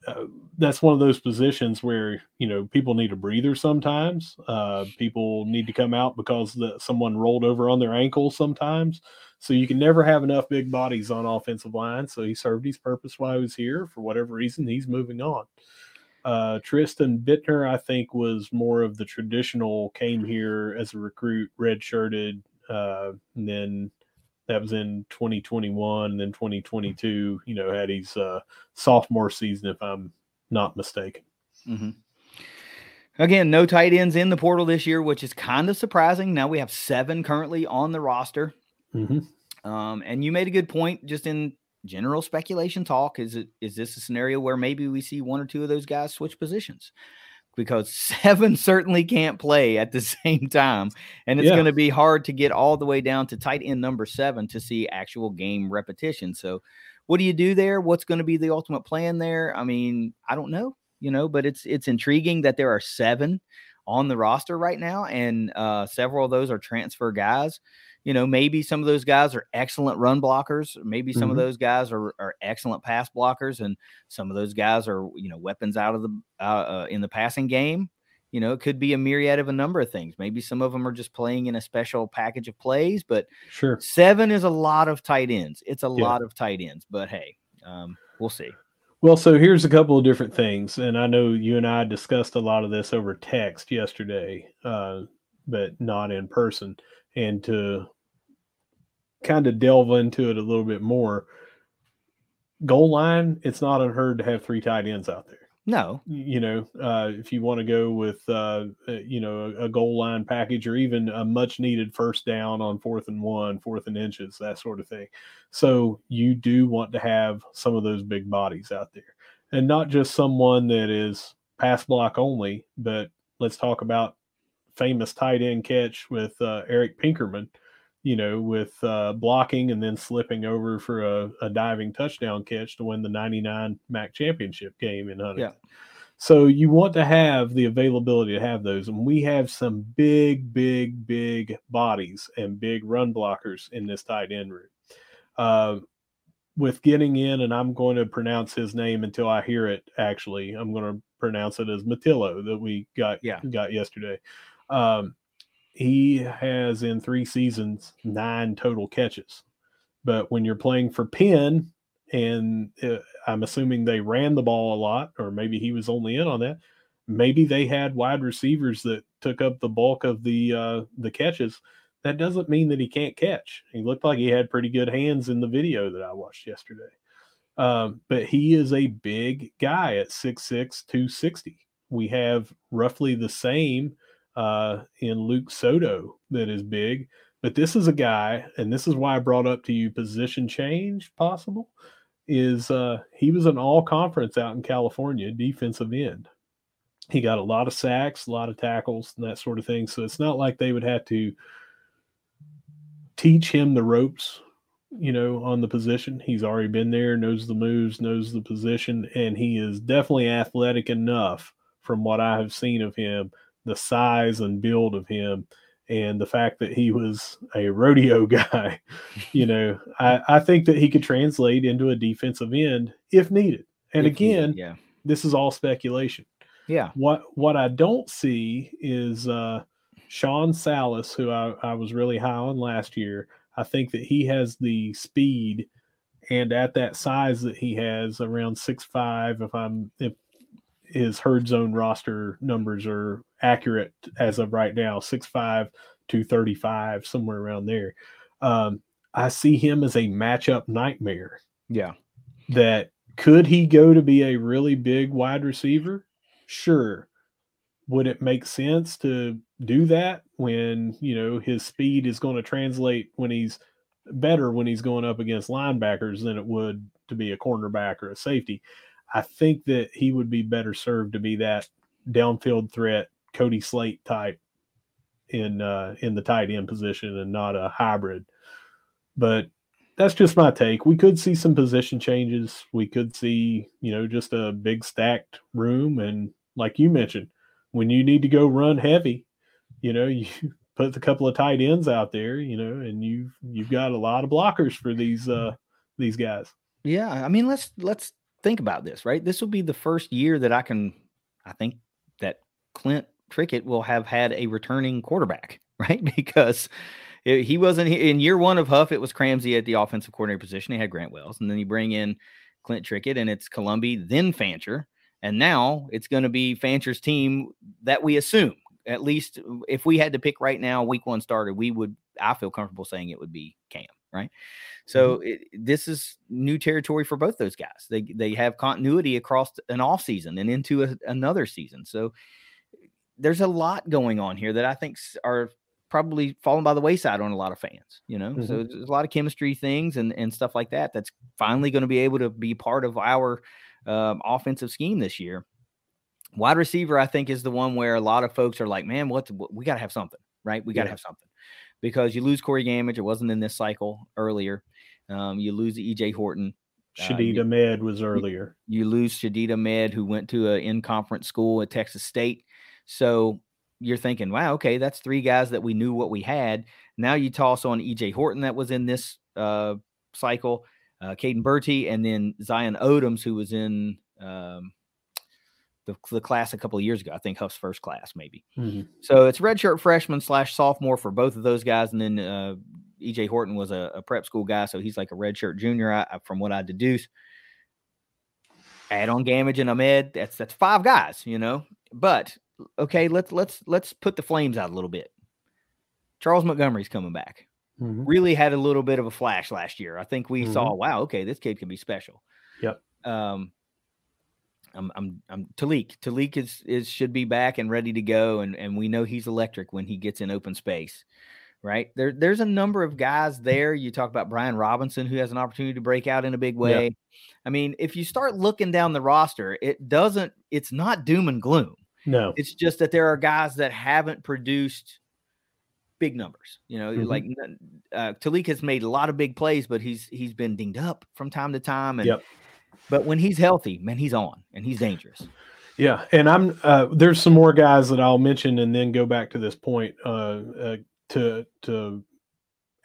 uh, that's one of those positions where you know people need a breather sometimes. Uh, people need to come out because the, someone rolled over on their ankle sometimes. So you can never have enough big bodies on offensive line. So he served his purpose while he was here. For whatever reason, he's moving on. Uh, Tristan Bittner, I think, was more of the traditional, came here as a recruit, redshirted, uh, and then that was in 2021. And then 2022, you know, had his uh, sophomore season, if I'm not mistaken. Mm-hmm. Again, no tight ends in the portal this year, which is kind of surprising. Now we have seven currently on the roster. Mm-hmm. Um, and you made a good point just in general speculation talk is it is this a scenario where maybe we see one or two of those guys switch positions? Because [LAUGHS] seven certainly can't play at the [LAUGHS] same time and it's yeah. going to be hard to get all the way down to tight end number seven to see actual game repetition so what do you do there? What's going to be the ultimate plan there? I mean i don't know you know but it's it's intriguing that there are seven on the roster right now and uh several of those are transfer guys you know, maybe some of those guys are excellent run blockers. Maybe some mm-hmm. of those guys are, are excellent pass blockers, and some of those guys are you know weapons out of the uh, uh, in the passing game. You know, it could be a myriad of a number of things. Maybe some of them are just playing in a special package of plays, but sure, seven is a lot of tight ends. It's a yeah. lot of tight ends, but hey, um, we'll see. Well, so here's a couple of different things, and I know you and I discussed a lot of this over text yesterday, uh, but not in person and to kind of delve into it a little bit more, goal line, it's not unheard to have three tight ends out there. No, you know, uh, if you want to go with, uh, uh you know, a, a, goal line package or even a much needed first down on fourth and one, fourth and inches, that sort of thing. So you do want to have some of those big bodies out there and not just someone that is pass block only, but let's talk about famous tight end catch with uh, Eric Pinkerton, you know, with uh, blocking and then slipping over for a, a, diving touchdown catch to win the 99 MAC championship game in Huntington. Yeah. So you want to have the availability to have those. And we have some big, big, big bodies and big run blockers in this tight end room. Uh, with getting in, and I'm going to pronounce his name until I hear it. Actually, I'm going to pronounce it as Matillo that we got yeah. got yesterday. Um, he has in three seasons nine total catches. But when you're playing for Penn and uh, I'm assuming they ran the ball a lot, or maybe he was only in on that. Maybe they had wide receivers that took up the bulk of the uh, the catches. That doesn't mean that he can't catch. He looked like he had pretty good hands in the video that I watched yesterday. Um, but he is a big guy at 6'6, 260. We have roughly the same uh, in Luke Soto that is big. But this is a guy, and this is why I brought up to you position change possible. Is uh, he was an all conference out in California defensive end. He got a lot of sacks, a lot of tackles, and that sort of thing. So it's not like they would have to teach him the ropes you know, on the position. He's already been there, knows the moves, knows the position, and he is definitely athletic enough from what I have seen of him, the size and build of him, and the fact that he was a rodeo [LAUGHS] guy. you know, I, I think that he could translate into a defensive end if needed. And if again, needed, yeah. this is all speculation. Yeah. What what I don't see is uh Sean Salas, who I, I was really high on last year. I think that he has the speed and at that size that he has around six five, if I'm if his herd zone roster numbers are accurate as of right now, six five to 35, somewhere around there. Um, I see him as a matchup nightmare. Yeah. That could he go to be a really big wide receiver? Sure. Would it make sense to do that when you know his speed is going to translate when he's better when he's going up against linebackers than it would to be a cornerback or a safety. I think that he would be better served to be that downfield threat, Cody Slate type in uh, in the tight end position and not a hybrid. But that's just my take. We could see some position changes. We could see, you know, just a big stacked room. And like you mentioned, when you need to go run heavy, you know, [LAUGHS] you put a couple of tight ends out there, you know, and you've you've got a lot of blockers for these uh these guys. Yeah, I mean, let's let's think about this, right? This will be the first year that I can I think that Clint Trickett will have had a returning quarterback, [LAUGHS] right? Because he wasn't in year one of Huff. It was Cramsey at the offensive coordinator position. He had Grant Wells, and then you bring in Clint Trickett, and it's Colombi, then Fancher, and now it's going to be Fancher's team that we assume at least if we had to pick right now, week one started, we would. I feel comfortable saying it would be right? So mm-hmm. it, this is new territory for both those guys. They they have continuity across an off season and into a, another season. So there's a lot going on here that I think are probably falling by the wayside on a lot of fans. You know, mm-hmm. so there's a lot of chemistry things and and stuff like that. That's finally going to be able to be part of our um, offensive scheme this year. Wide receiver, I think, is the one where a lot of folks are like, man, what we got to have something, right? We got to yeah. have something because you lose Corey Gammage. It wasn't in this cycle earlier. Um, you lose EJ Horton. Shadeed uh, Ahmed was earlier. You, you lose Shadeed Ahmed, who went to an in conference school at Texas State. So you're thinking, wow, okay, that's three guys that we knew what we had. Now you toss on EJ Horton that was in this uh, cycle, uh, Caden Bertie, and then Zion Odoms, who was in um, the, the class a couple of years ago. I think Huff's first class, maybe. Mm-hmm. So it's redshirt freshman slash sophomore for both of those guys, and then uh, EJ Horton was a, a, prep school guy, so he's like a redshirt junior. I, from what I deduce, add on Gammage and Ahmed, that's that's five guys, you know. But okay, let's let's let's put the flames out a little bit. Charles Montgomery's coming back. Mm-hmm. Really had a little bit of a flash last year. I think we mm-hmm. saw, wow, okay, this kid can be special. Yep. Um, I'm I'm I'm Talik. Talik is is should be back and ready to go, and and we know he's electric when he gets in open space. Right there, there's a number of guys there. You talk about Brian Robinson, who has an opportunity to break out in a big way. Yeah. I mean, if you start looking down the roster, it doesn't. It's not doom and gloom. No, it's just that there are guys that haven't produced big numbers. You know, mm-hmm. like uh, Talik has made a lot of big plays, but he's he's been dinged up from time to time, and yep. But when he's healthy, man, he's on and he's dangerous. Yeah, and I'm uh, there's some more guys that I'll mention and then go back to this point uh, uh, to to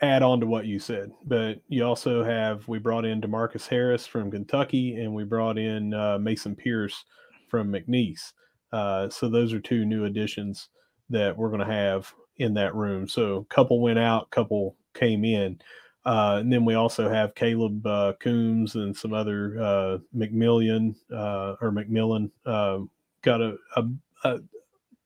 add on to what you said. But you also have we brought in Demarcus Harris from Kentucky and we brought in uh, Mason Pierce from McNeese. Uh, so those are two new additions that we're going to have in that room. So a couple went out, couple came in. Uh, and then we also have Caleb uh, Coombs and some other uh, McMillian uh, or McMillan. Uh, got a, a, a,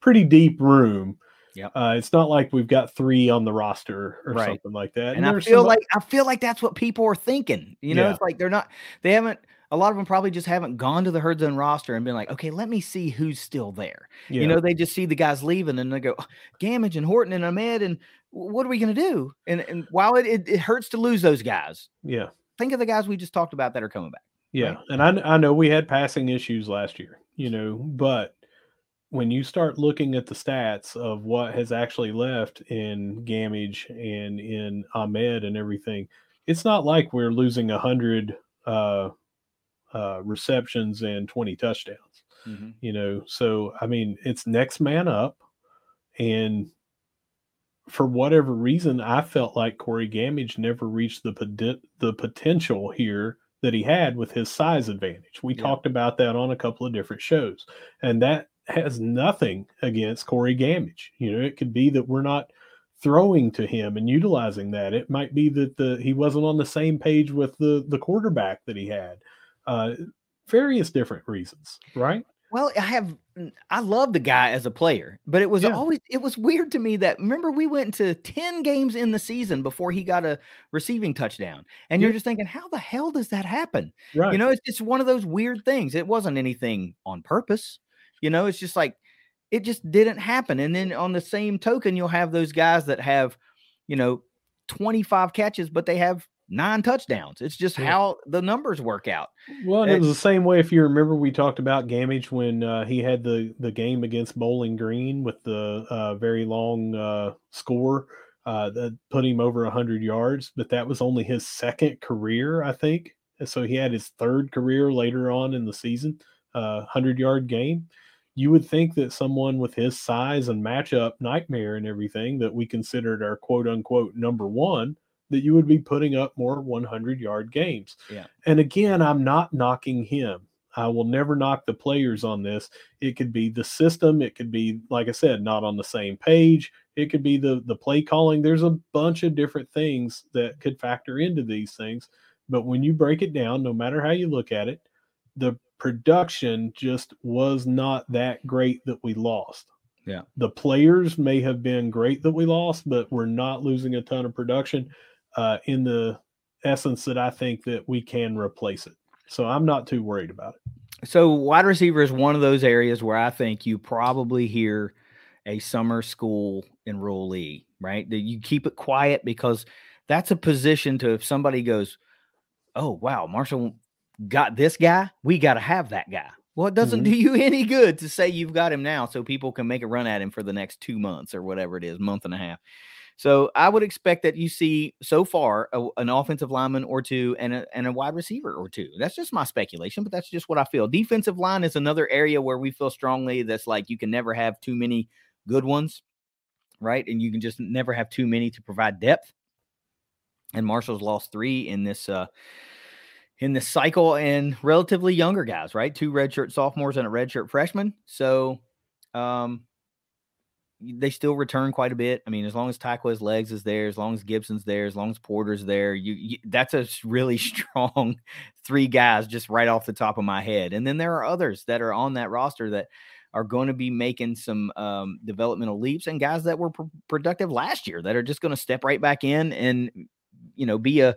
pretty deep room. Yeah, uh, it's not like we've got three on the roster or right. something like that. And, and I feel some... like I feel like that's what people are thinking. You know, yeah. it's like they're not. They haven't a lot of them probably just haven't gone to the herd zone roster and been like, okay, let me see who's still there. Yeah. You know, they just see the guys leaving and they go, Gammage and Horton and Ahmed, and what are we going to do? And and while it, it, it hurts to lose those guys, yeah, think of the guys we just talked about that are coming back. Yeah, right? and I I know we had passing issues last year, you know, but when you start looking at the stats of what has actually left in Gammage and in Ahmed and everything, it's not like we're losing a hundred uh, uh, receptions and 20 touchdowns. Mm-hmm. You know, so I mean, it's next man up. And for whatever reason, I felt like Corey Gammage never reached the the potential here that he had with his size advantage. We yeah. talked about that on a couple of different shows, and that has nothing against Corey Gammage. You know, it could be that we're not throwing to him and utilizing that. It might be that the he wasn't on the same page with the the quarterback that he had uh, various different reasons, right? Well, I have I love the guy as a player, but it was yeah. always it was weird to me that remember we went to 10 games in the season before he got a receiving touchdown. And yeah. you're just thinking, how the hell does that happen? Right. You know, it's just one of those weird things. It wasn't anything on purpose. You know, it's just like it just didn't happen. And then on the same token, you'll have those guys that have, you know, 25 catches, but they have nine touchdowns. It's just yeah. how the numbers work out. Well, it was the same way. If you remember, we talked about Gammage when uh, he had the the game against Bowling Green with the uh, very long uh, score uh, that put him over hundred yards, but that was only his second career, I think. So he had his third career later on in the season, uh, hundred yard game. You would think that someone with his size and matchup nightmare and everything that we considered our quote unquote number one that you would be putting up more 100 yard games. Yeah. And again, I'm not knocking him. I will never knock the players on this. It could be the system. It could be, like I said, not on the same page. It could be the the play calling. There's a bunch of different things that could factor into these things. But when you break it down, no matter how you look at it, the production just was not that great that we lost. Yeah. The players may have been great that we lost, but we're not losing a ton of production uh, in the essence that I think that we can replace it. So I'm not too worried about it. So wide receiver is one of those areas where I think you probably hear a summer school enrollee, right? That you keep it quiet because that's a position to if somebody goes, "Oh wow, Marshall got this guy, we got to have that guy." Well, it doesn't mm-hmm. do you [LAUGHS] any good to say you've got him now so people can make a run at him for the next two months or whatever it is, month and a half. So I would expect that you see so far a, an offensive lineman or two and a, and a wide receiver or two. That's just my speculation, but that's just what I feel. Defensive line is another area where we feel strongly that's like you can never have too many good ones, right? And you can just never have too many to provide depth. And Marshall's lost three in this uh in this cycle and relatively younger guys, right? Two redshirt sophomores and a redshirt freshman. So um they still return quite a bit. I mean, as long as Tyquez Legs is there, as long as Gibson's there, as long as Porter's there, you, you, that's a really [LAUGHS] strong three guys just right off the top of my head. And then there are others that are on that roster that are going to be making some um, developmental leaps and guys that were pr- productive last year that are just going to step right back in and you know be a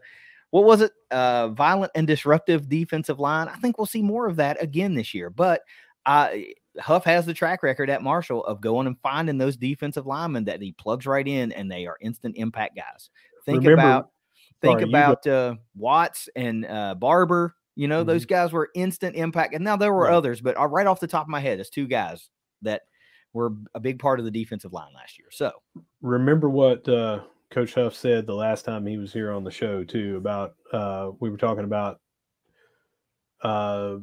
what was it uh violent and disruptive defensive line i think we'll see more of that again this year but I Huff has the track record at Marshall of going and finding those defensive linemen that he plugs right in, and they are instant impact guys. Think Remember, about think sorry, about uh, Watts and uh, Barber. You know, mm-hmm. those guys were instant impact. And now there were right. others, but uh, right off the top of my head, it's two guys that were a big part of the defensive line last year. So remember what uh, Coach Huff said the last time he was here on the show too about uh, we were talking about uh,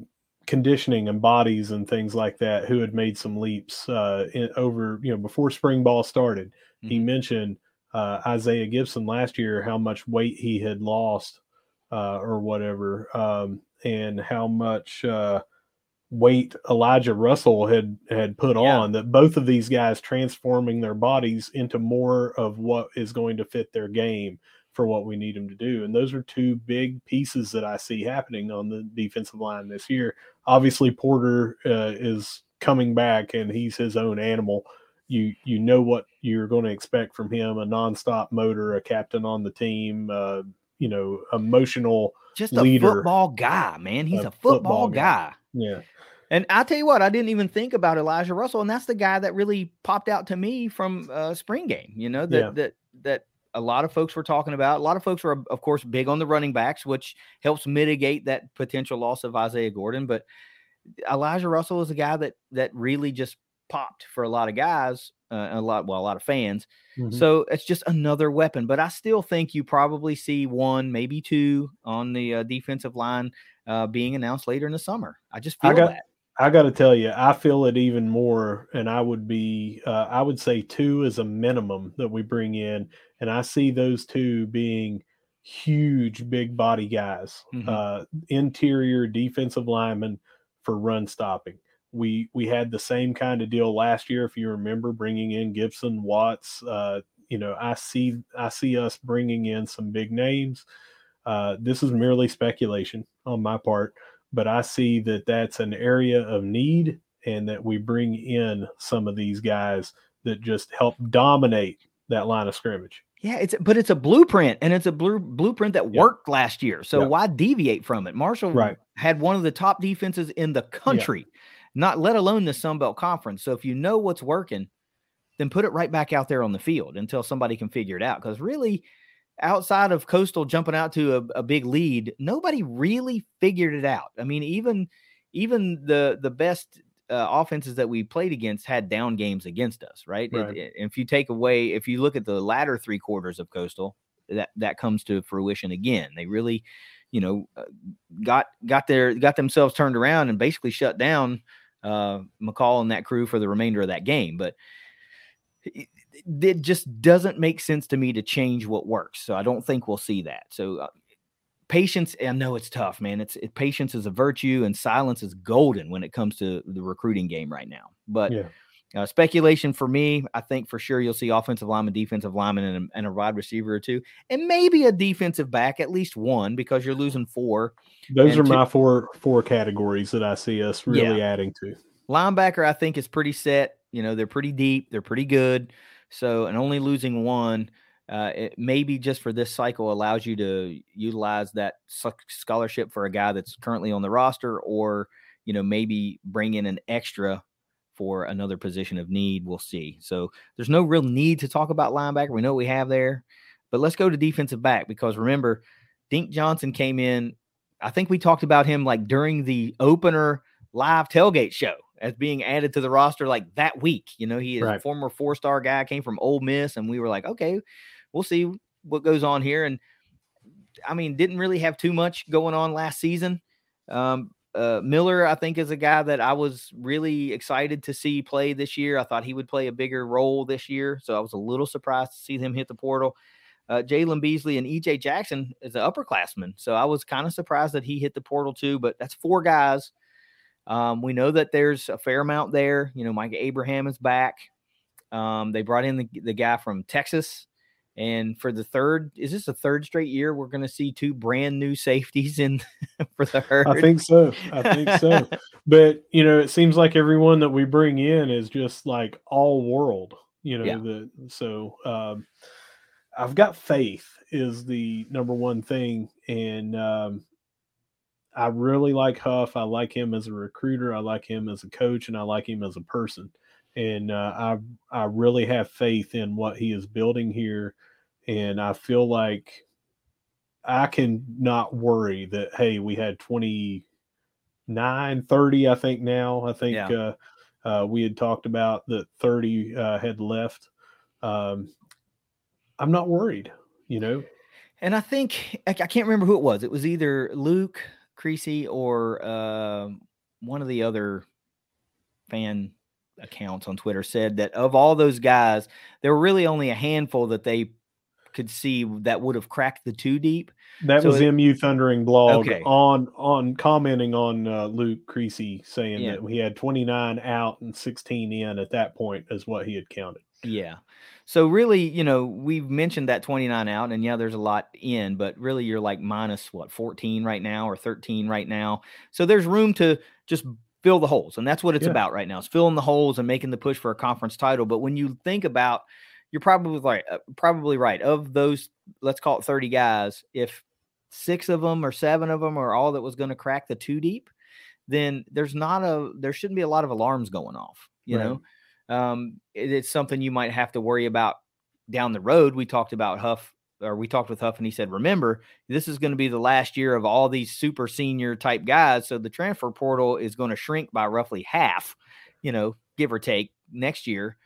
conditioning and bodies and things like that who had made some leaps uh, in, over you know before spring ball started. Mm-hmm. He mentioned uh, Isaiah Gibson last year how much weight he had lost uh, or whatever, um, and how much uh, weight Elijah Russell had had put yeah. on. That both of these guys transforming their bodies into more of what is going to fit their game for what we need him to do. And those are two big pieces that I see happening on the defensive line this year. Obviously, Porter uh, is coming back and he's his own animal. You you know what you're going to expect from him: a nonstop motor, a captain on the team, uh, you know, emotional, just a leader, football guy, man. He's a, a football, football guy. guy. Yeah. And I tell you what, I didn't even think about Elijah Russell, and that's the guy that really popped out to me from uh, spring game. You know that yeah. that that a lot of folks were talking about. A lot of folks were, of course, big on the running backs, which helps mitigate that potential loss of Isaiah Gordon. But Elijah Russell is a guy that that really just popped for a lot of guys, uh, a lot well, a lot of fans. Mm-hmm. So it's just another weapon. But I still think you probably see one, maybe two on the uh, defensive line uh, being announced later in the summer. I just feel I got, that. I got to tell you, I feel it even more, and I would be, uh, I would say two is a minimum that we bring in, and I see those two being huge, big body guys, mm-hmm. uh, interior defensive linemen for run stopping. We we had the same kind of deal last year, if you remember, bringing in Gibson, Watts. Uh, you know, I see I see us bringing in some big names. Uh, this is merely speculation on my part but I see that that's an area of need and that we bring in some of these guys that just help dominate that line of scrimmage. Yeah, it's but it's a blueprint and it's a blue, blueprint that worked last year. So why deviate from it? Marshall right. had one of the top defenses in the country, not let alone the Sun Belt Conference. So if you know what's working, then put it right back out there on the field until somebody can figure it out. Because really, outside of Coastal jumping out to a, a, big lead, nobody really figured it out. I mean, even even the the best uh, offenses that we played against had down games against us, right? right. It, it, if you take away, if you look at the latter three quarters of Coastal, that that comes to fruition again. They really, you know, uh, got got their got themselves turned around and basically shut down uh, McCall and that crew for the remainder of that game, but it just doesn't make sense to me to change what works. So I don't think we'll see that. So uh, patience, I know it's tough, man. It's it, patience is a virtue, and silence is golden when it comes to the recruiting game right now. But yeah. uh, speculation for me, I think for sure you'll see offensive lineman, defensive lineman, and a, and a wide receiver or two, and maybe a defensive back, at least one, because you're losing four. Those are two, my four four categories that I see us really yeah. adding to. Linebacker, I think is pretty set. You know, they're pretty deep. They're pretty good. So, and only losing one, uh, it maybe just for this cycle allows you to utilize that scholarship for a guy that's currently on the roster, or you know maybe bring in an extra for another position of need. We'll see. So there's no real need to talk about linebacker. We know what we have there, but let's go to defensive back because remember, Dink Johnson came in. I think we talked about him like during the opener live tailgate show as being added to the roster like that week. You know, he is right. a former four star guy, came from Ole Miss, and we were like, okay, we'll see what goes on here. And I mean, didn't really have too much going on last season. Um, uh, Miller, I think, is a guy that I was really excited to see play this year. I thought he would play a bigger role this year, so I was a little surprised to see him hit the portal. Uh, Jalen Beasley and EJ Jackson is an upperclassman, so I was kind of surprised that he hit the portal too. But that's four guys um, we know that there's a fair amount there. You know, Micah Abraham is back. Um, they brought in the, the guy from Texas. And for the third, is this the third straight year we're going to see two brand new safeties in [LAUGHS] for the herd? I think so. I think so. [LAUGHS] but you know, it seems like everyone that we bring in is just like all world. You know, yeah. the so um, I've got faith is the number one thing, and um, I really like Huff. I like him as a recruiter. I like him as a coach, and I like him as a person. And uh, I I really have faith in what he is building here, and I feel like I can not worry that hey we had 29 30 I think now I think yeah. uh, uh, we had talked about that 30 uh, had left um, I'm not worried you know and I think I can't remember who it was it was either Luke Creasy or uh, one of the other fan accounts on Twitter said that of all those guys, there were really only a handful that they could see that would have cracked the two deep. That so was it, MU Thundering blog okay. on on commenting on uh, Luke Creasy saying yeah. that he had 29 out and 16 in at that point is what he had counted. Yeah. So really, you know, we've mentioned that 29 out, and yeah, there's a lot in, but really you're like minus what 14 right now or 13 right now. So there's room to just fill the holes, and that's what it's Yeah. about right now. Is filling the holes and making the push for a conference title. But when you think about, you're probably right, uh, probably right. Of those, let's call it 30 guys, if six of them or seven of them are all that was going to crack the two deep, then there's not a there shouldn't be a lot of alarms going off. You Right. know, um, it- it's something you might have to worry about down the road. We talked about Huff, or we talked with Huff, and he said, "Remember, this is going to be the last year of all these super senior type guys, so the transfer portal is going to shrink by roughly half, you know, give or take next year,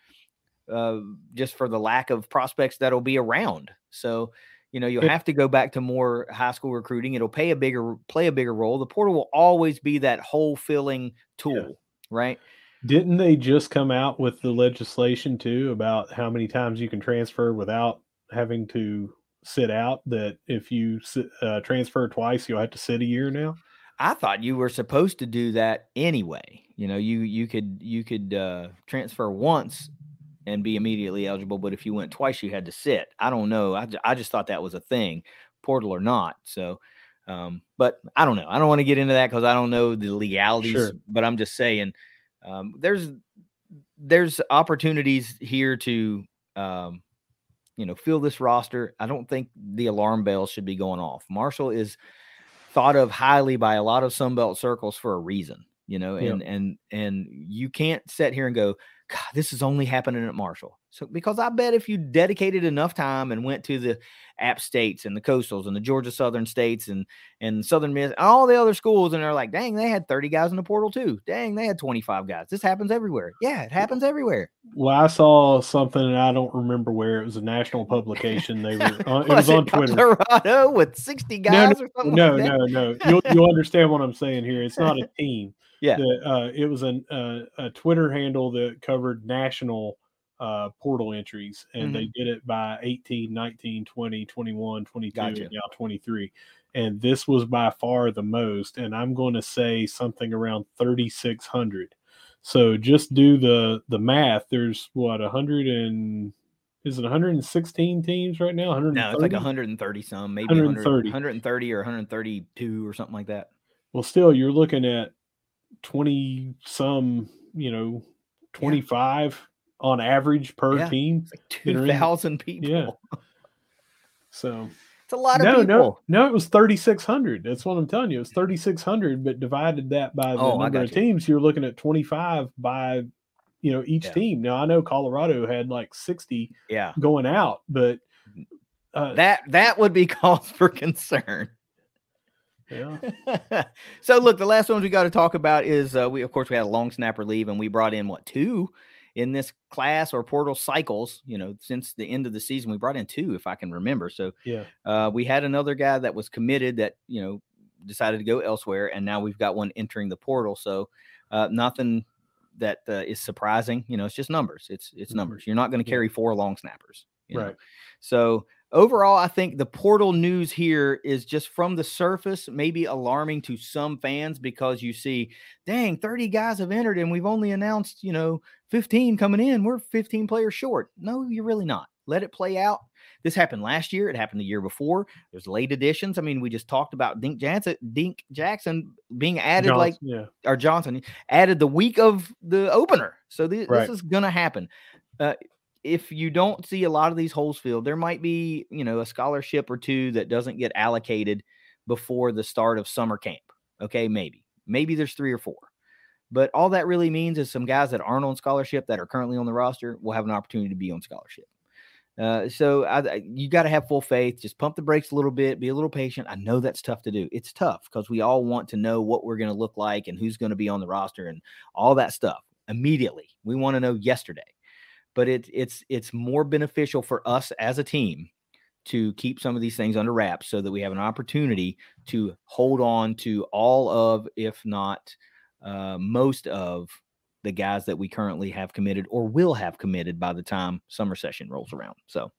uh, just for the lack of prospects that'll be around. So." You know, you'll have to go back to more high school recruiting. It'll pay a bigger play a bigger role. The portal will always be that hole filling tool, right? Didn't they just come out with the legislation too about how many times you can transfer without having to sit out? That if you uh, transfer twice, you'll have to sit a year now. I thought you were supposed to do that anyway. You know, you you could you could uh, transfer once and be immediately eligible, but if you went twice, you had to sit. I don't know. I, I just thought that was a thing, portal or not. So, um, but I don't know. I don't want to get into that because I don't know the legalities. Sure. But I'm just saying, um, there's there's opportunities here to um, you know fill this roster. I don't think the alarm bells should be going off. Marshall is thought of highly by a lot of Sunbelt circles for a reason, you know, and and and you can't sit here and go, God, this is only happening at Marshall. So because I bet if you dedicated enough time and went to the App States and the Coastals and the Georgia Southern States and and Southern Miss and all the other schools, and they're like, dang, they had 30 guys in the portal too. Dang, they had 25 guys. This happens everywhere. Yeah, it happens everywhere. Well, I saw something and I don't remember where it was a national publication. They were [LAUGHS] on, it was on Twitter. Colorado with 60 No, guys or something No, like that? no, no. You'll you'll understand what I'm saying here. It's not a [LAUGHS] team. Yeah. The, uh, it was an, uh, a Twitter handle that covered national uh, portal entries, and they did it by 18, 19, 20, 21, 22, Gotcha. and now 23. And this was by far the most. And I'm going to say something around 3,600. So just do the the math. There's what 100 and is it 116 teams right now? 130? No, it's like 130 some, maybe 130. 130, 130 or 132 or something like that. Well, still, you're looking at 20 some, you know, 25 on average per Yeah. team. Like in- 2,000 people. Yeah. [LAUGHS] So, It's a lot of no, people. no, no, it was 3,600. That's what I'm telling you. It was 3,600, but divided that by the Oh, number of you. teams, you're looking at 25 by, you know, each Yeah. team. Now, I know Colorado had like 60 Yeah. going out, but uh, That that would be [LAUGHS] cause for concern. yeah, [LAUGHS] so look, the last ones we got to talk about is uh, we of course we had a long snapper leave and we brought in what two in this class or portal cycles. You know, since the end of the season, we brought in two, if I can remember. So yeah, uh, we had another guy that was committed that you know decided to go elsewhere, and now we've got one entering the portal. So uh, nothing that uh, is surprising. You know, it's just numbers. It's it's Mhm. numbers. You're not going to carry four long snappers. you know? right. So overall, I think the portal news here is just from the surface, maybe alarming to some fans because you see, dang, 30 guys have entered and we've only announced, you know, 15 coming in. We're 15 players short. No, you're really not. Let it play out. This happened last year. It happened the year before. There's late additions. I mean, we just talked about Dink Jackson, Dink Jackson being added like yeah, or Johnson added the week of the opener. So thi- Right. this is going to happen. Uh, if you don't see a lot of these holes filled, there might be, you know, a scholarship or two that doesn't get allocated before the start of summer camp. Okay, maybe. Maybe there's three or four. But all that really means is some guys that aren't on scholarship that are currently on the roster will have an opportunity to be on scholarship. Uh, so I, you got to have full faith. Just pump the brakes a little bit. Be a little patient. I know that's tough to do. It's tough because we all want to know what we're going to look like and who's going to be on the roster and all that stuff immediately. We want to know yesterday. But it's it's it's more beneficial for us as a team to keep some of these things under wraps so that we have an opportunity to hold on to all of, if not uh, most of, the guys that we currently have committed or will have committed by the time summer session rolls around. So,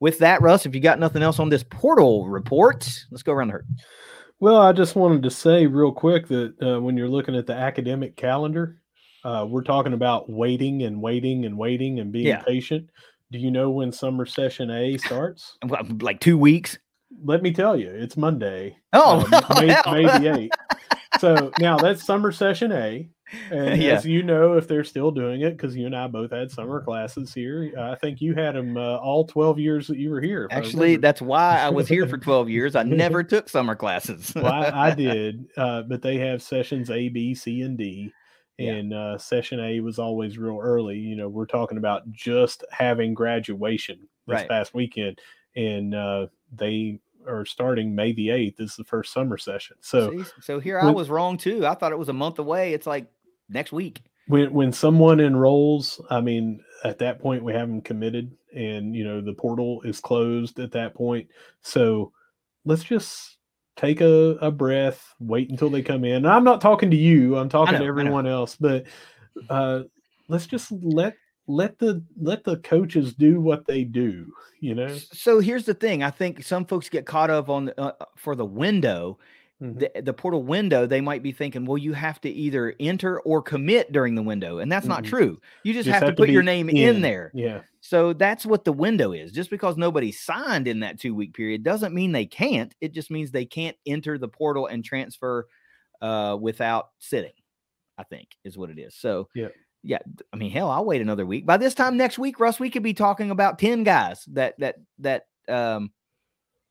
with that, Russ, if you got nothing else on this portal report, let's go around the herd. Well, I just wanted to say real quick that uh, when you're looking at the academic calendar, Uh, we're talking about waiting and waiting and waiting and being Yeah. patient. Do you know when summer session A starts? Like two weeks. Let me tell you, it's Monday. Oh, uh, [LAUGHS] May. May the 8th. So now that's summer session A. [LAUGHS] And Yeah. as you know, if they're still doing it, because you and I both had summer classes here, I think you had them uh, all 12 years that you were here. Actually, that's why I was here for [LAUGHS] 12 years. I never took summer classes. well, I, I did, uh, but they have sessions A, B, C, and D. Yeah. And uh, session A was always real early. You know, we're talking about just having graduation this Right. past weekend, and uh, they are starting May the eighth. Is the first summer session. So See? so here I was wrong too. I thought it was a month away. It's like next week. when when someone enrolls, I mean, at that point we haven't committed, and you know the portal is closed at that point. So let's just take a, a breath, wait until they come in. And I'm not talking to you; I'm talking know, to everyone else. But uh, let's just let let the let the coaches do what they do. You know, So here's the thing. I think some folks get caught up on the, uh, for the window, Mhm. the, the portal window. They might be thinking, well, you have to either enter or commit during the window, and that's not Mhm. true. You just, Just have, to have to put your name in in. there. yeah, So that's what the window is. Just because nobody signed in that two week period doesn't mean they can't. It just means they can't enter the portal and transfer uh, without sitting. I think is what it is. So Yeah. yeah. I mean, hell, I'll wait another week. By this time next week, Russ, we could be talking about ten guys that that that um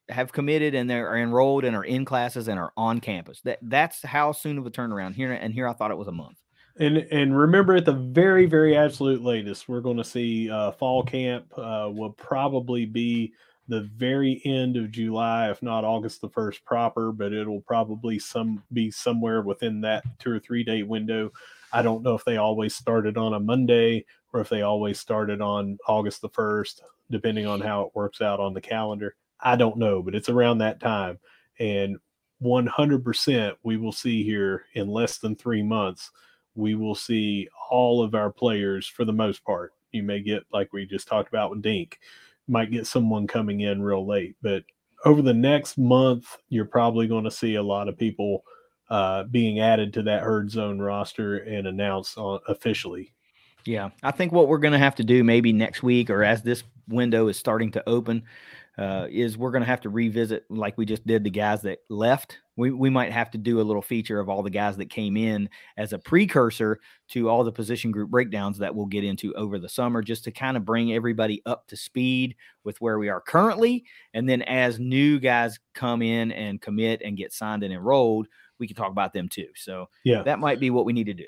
have committed and they're enrolled and are in classes and are on campus. That that's how soon of a turnaround here. And here I thought it was a month. And and remember, at the very very absolute latest, we're going to see uh, fall camp uh, will probably be the very end of July, if not August the first proper. But it'll probably some be somewhere within that two or three day window. I don't know if they always started on a Monday or if they always started on August the first, depending on how it works out on the calendar. I don't know, but it's around that time, and 100% we will see here in less than three months we will see all of our players for the most part. You may get, like we just talked about with Dink, might get someone coming in real late, but over the next month, you're probably going to see a lot of people uh, being added to that herd zone roster and announced on, officially. Yeah, I think what we're going to have to do maybe next week or as this window is starting to open uh, is we're going to have to revisit like we just did the guys that left. We we might have to do a little feature of all the guys that came in as a precursor to all the position group breakdowns that we'll get into over the summer just to kind of bring everybody up to speed with where we are currently and then as new guys come in and commit and get signed and enrolled, we can talk about them too. So Yeah. that might be what we need to do.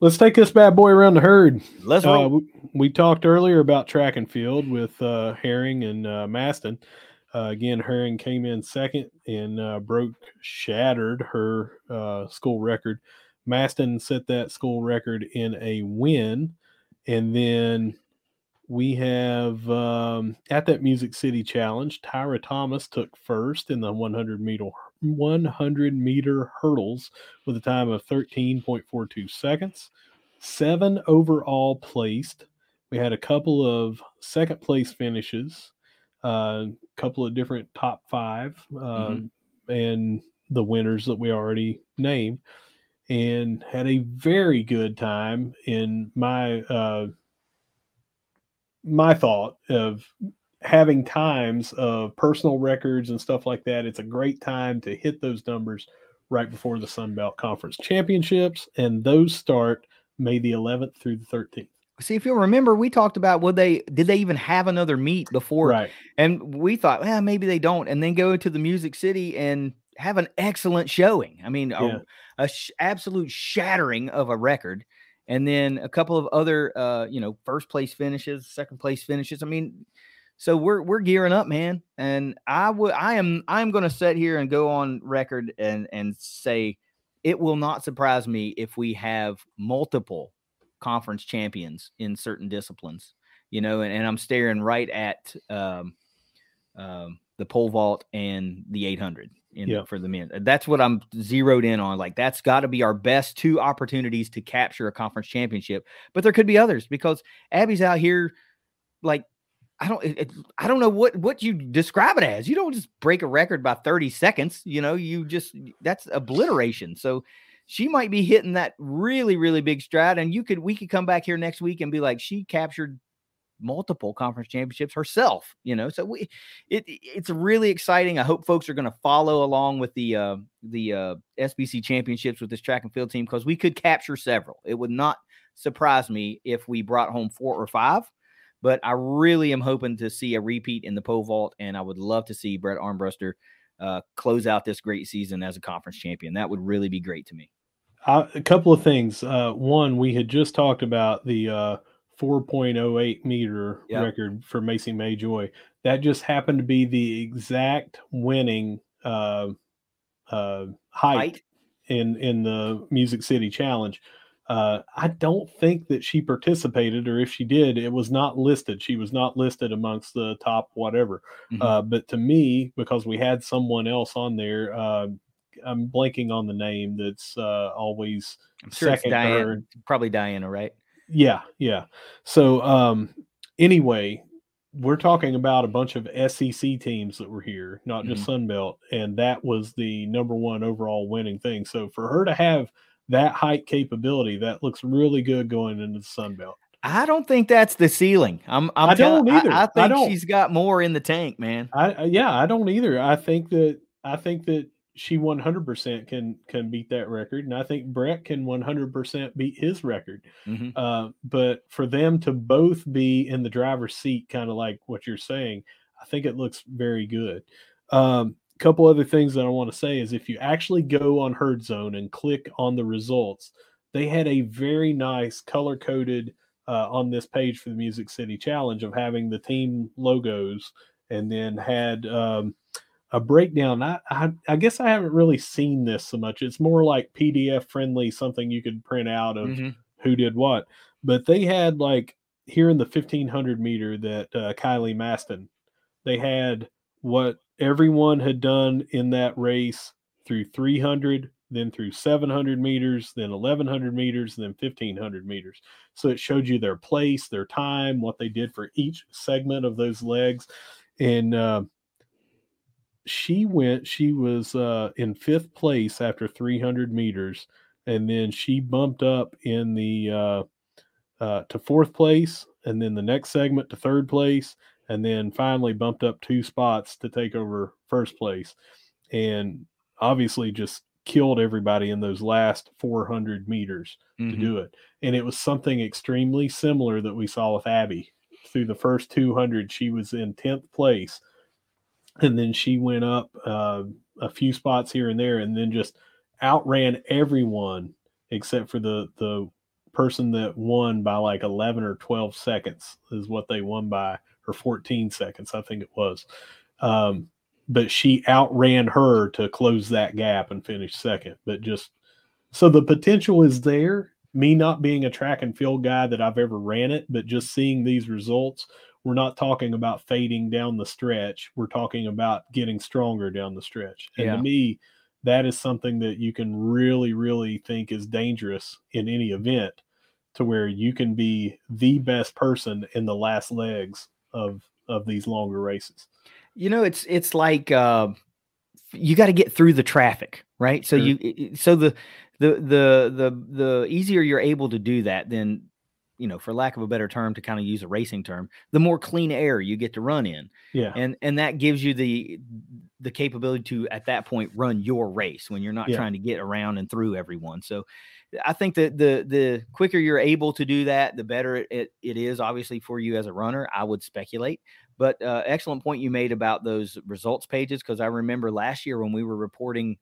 Let's take this bad boy around the herd. Let's Uh, we, we talked earlier about track and field with uh, Herring and uh, Maston. Uh, again, Herring came in second and uh, broke, shattered her uh, school record. Maston set that school record in a win. And then we have um, at that Music City Challenge, Tyra Thomas took first in the 100 meter 100 meter hurdles with a time of 13.42 seconds. Seven overall placed. We had a couple of second place finishes, a couple of different top five, um, and the winners that we already named, and had a very good time in my uh, my thought of having times of personal records and stuff like that. It's a great time to hit those numbers right before the Sun Belt Conference Championships, and those start May the 11th through the 13th. See, if you'll remember, we talked about would they did they even have another meet before? Right. And we thought, well, maybe they don't, and then go to the Music City and have an excellent showing. I mean, Yeah. a, a sh- absolute shattering of a record, and then a couple of other, uh, you know, first place finishes, second place finishes. I mean, so we're we're gearing up, man. And I would, I am, I am going to sit here and go on record and and say it will not surprise me if we have multiple conference champions in certain disciplines you know and, and i'm staring right at um, um, the pole vault and the 800 in Yeah. for the men that's what i'm zeroed in on like that's got to be our best two opportunities to capture a conference championship but there could be others because abby's out here like I don't it, I don't know what what you describe it as. You don't just break a record by 30 seconds, you know, you just that's obliteration. So she might be hitting that really, really big stride. And you could, we could come back here next week and be like, she captured multiple conference championships herself you know so we it it's really exciting i hope folks are going to follow along with the uh the uh sbc championships with this track and field team because we could capture several it would not surprise me if we brought home four or five but i really am hoping to see a repeat in the pole vault and i would love to see brett armbruster uh, close out this great season as a conference champion that would really be great to me uh, a couple of things uh, one we had just talked about the uh 4.08 meter yep. record for Macy May Joy. That just happened to be the exact winning uh, uh, height, height, in in the Music City Challenge. Uh, I don't think that she participated, or if she did, it was not listed. She was not listed amongst the top whatever. Mm-hmm. Uh, but to me, because we had someone else on there, uh, I'm blanking on the name. That's uh, always I'm sure second, Diane, probably Diana, right? Yeah, yeah. So um anyway, we're talking about a bunch of SEC teams that were here, not just mm-hmm. Sunbelt, and that was the number one overall winning thing. So for her to have that height capability, that looks really good going into the Sunbelt. I don't think that's the ceiling. I'm. I'm I do not either. I, I think I she's got more in the tank, man. I yeah, I don't either. I think that I think that she 100% can can beat that record and i think brett can 100% beat his record mm-hmm. uh, but for them to both be in the driver's seat kind of like what you're saying i think it looks very good a couple other things that i want to say is if you actually go on herd zone and click on the results they had a very nice color coded uh, on this page for the music city challenge of having the team logos and then had um, a breakdown. I, I, I guess I haven't really seen this so much. It's more like PDF friendly, something you could print out of mm-hmm. who did what. But they had like here in the 1500 meter that uh, Kylie Maston, they had what everyone had done in that race through 300, then through 700 meters, then 1100 meters, then 1500 meters. So it showed you their place, their time, what they did for each segment of those legs. And uh, she went she was uh in fifth place after 300 meters and then she bumped up in the uh uh to fourth place and then the next segment to third place and then finally bumped up two spots to take over first place and obviously just killed everybody in those last 400 meters mm-hmm. to do it. And it was something extremely similar that we saw with abby. Through the first 200 she was in 10th place and then she went up uh, a few spots here and there, and then just outran everyone except for the the person that won by like 11 or 12 seconds is what they won by or 14 seconds i think it was um, but she outran her to close that gap and finish second but just so the potential is there me not being a track and field guy that i've ever ran it but just seeing these results we're not talking about fading down the stretch. We're talking about getting stronger down the stretch. And yeah. to me, that is something that you can really, really think is dangerous in any event to where you can be the best person in the last legs of of these longer races. You know, it's it's like uh, you got to get through the traffic, right? So sure. you so the the the the the easier you're able to do that, then you know, for lack of a better term, to kind of use a racing term, the more clean air you get to run in. Yeah. And and that gives you the the capability to at that point run your race when you're not yeah. trying to get around and through everyone. So I think that the the quicker you're able to do that, the better it, it, it is obviously for you as a runner. I would speculate. But uh, excellent point you made about those results pages because I remember last year when we were reporting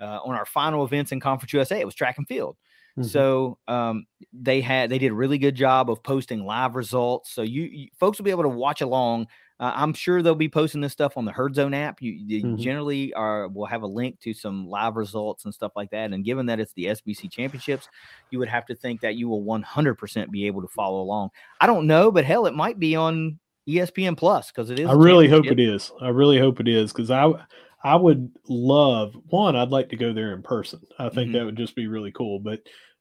uh, on our final events in Conference USA, it was track and field. Mm-hmm. So um, they had they did a really good job of posting live results. So you, you folks will be able to watch along. Uh, I'm sure they'll be posting this stuff on the Herd Zone app. You, you mm-hmm. generally are will have a link to some live results and stuff like that. And given that it's the SBC Championships, you would have to think that you will 100% be able to follow along. I don't know, but hell, it might be on ESPN Plus because it is. I really hope it is. I really hope it is because I I would love one. I'd like to go there in person. I think mm-hmm. that would just be really cool. But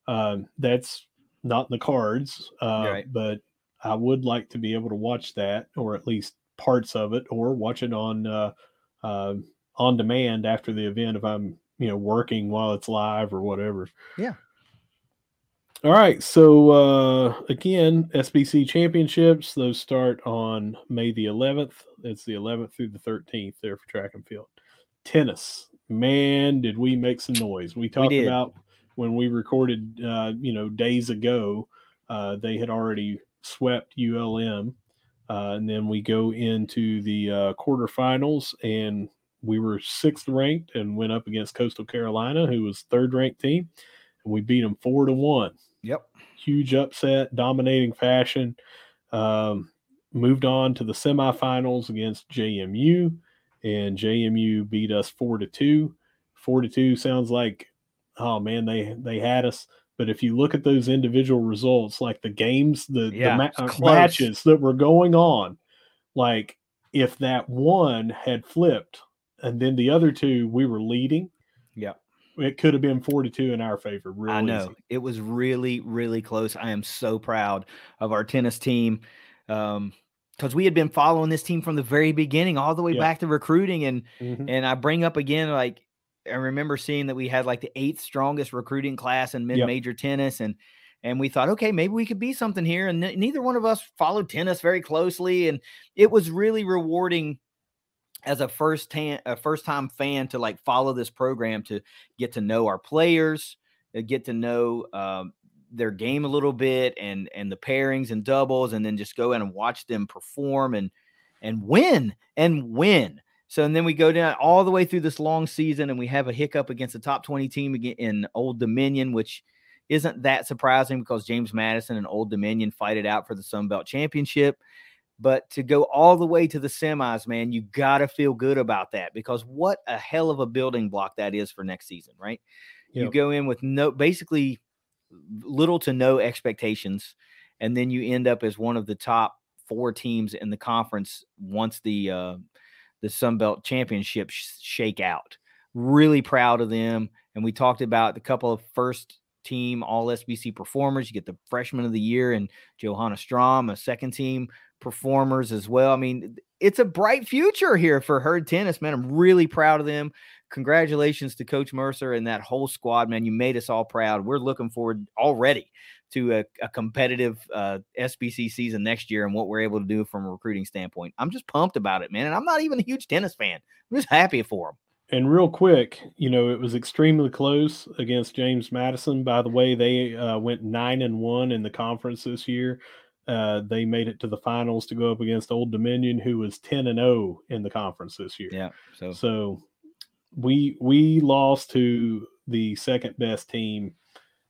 um, that's not in the cards. Uh, right. But I would like to be able to watch that, or at least parts of it, or watch it on uh, uh, on demand after the event if I'm you know working while it's live or whatever. Yeah. All right. So uh, again, SBC championships. Those start on May the 11th. It's the 11th through the 13th there for track and field. Tennis. Man, did we make some noise? We talked did. about when we recorded, uh, you know, days ago. Uh, they had already swept ULM, uh, and then we go into the uh, quarterfinals, and we were sixth ranked and went up against Coastal Carolina, who was third ranked team, and we beat them four to one. Yep. Huge upset, dominating fashion. Um, moved on to the semifinals against JMU, and JMU beat us four to two. Four to two sounds like, oh man, they they had us. But if you look at those individual results, like the games, the, Yeah, the ma- uh, matches that were going on, like if that one had flipped and then the other two we were leading, Yep. it could have been 42 in our favor. Real I know easy. it was really, really close. I am so proud of our tennis team Um, because we had been following this team from the very beginning, all the way Yeah. back to recruiting. And Mhm. and I bring up again, like I remember seeing that we had like the eighth strongest recruiting class in mid Yep. major tennis, and and we thought, okay, maybe we could be something here. And ne- neither one of us followed tennis very closely, and it was really rewarding as a first time a first time fan to like follow this program to get to know our players, uh, get to know um, their game a little bit, and and the pairings and doubles, and then just go in and watch them perform and and win and win. So and then we go down all the way through this long season, and we have a hiccup against the top twenty team again in Old Dominion, which isn't that surprising because James Madison and Old Dominion fight it out for the Sun Belt Championship. But to go all the way to the semis, man, you got to feel good about that because what a hell of a building block that is for next season, right? You go in with no, basically little to no expectations, and then you end up as one of the top four teams in the conference once the uh, the Sun Belt Championship sh- shake out. Really proud of them, and we talked about the couple of first team All SBC performers. You get the freshman of the year and Johanna Strom, a second team performers as well. I mean, it's a bright future here for Herd Tennis, man. I'm really proud of them. Congratulations to Coach Mercer and that whole squad, man. You made us all proud. We're looking forward already to a, a competitive uh, SBC season next year and what we're able to do from a recruiting standpoint. I'm just pumped about it, man. And I'm not even a huge tennis fan. I'm just happy for them. And real quick, you know, it was extremely close against James Madison. By the way, they uh, went nine and one in the conference this year. Uh, they made it to the finals to go up against Old Dominion, who was ten and zero in the conference this year. Yeah. So So we we lost to the second best team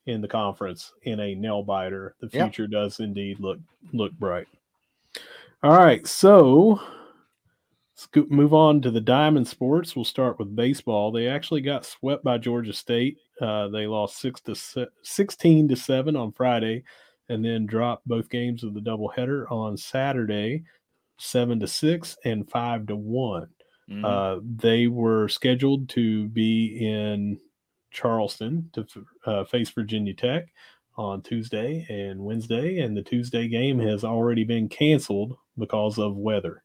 in the conference in a nail biter. The Yep. future does indeed look look bright. All right, so let's move on to the diamond sports. We'll start with baseball. They actually got swept by Georgia State. Uh, they lost six to se- sixteen to seven on Friday, and then dropped both games of the doubleheader on Saturday, seven to six and five to one. mhm. Uh, they were scheduled to be in Charleston to uh, face Virginia Tech on Tuesday and Wednesday, and the Tuesday game has already been canceled because of weather.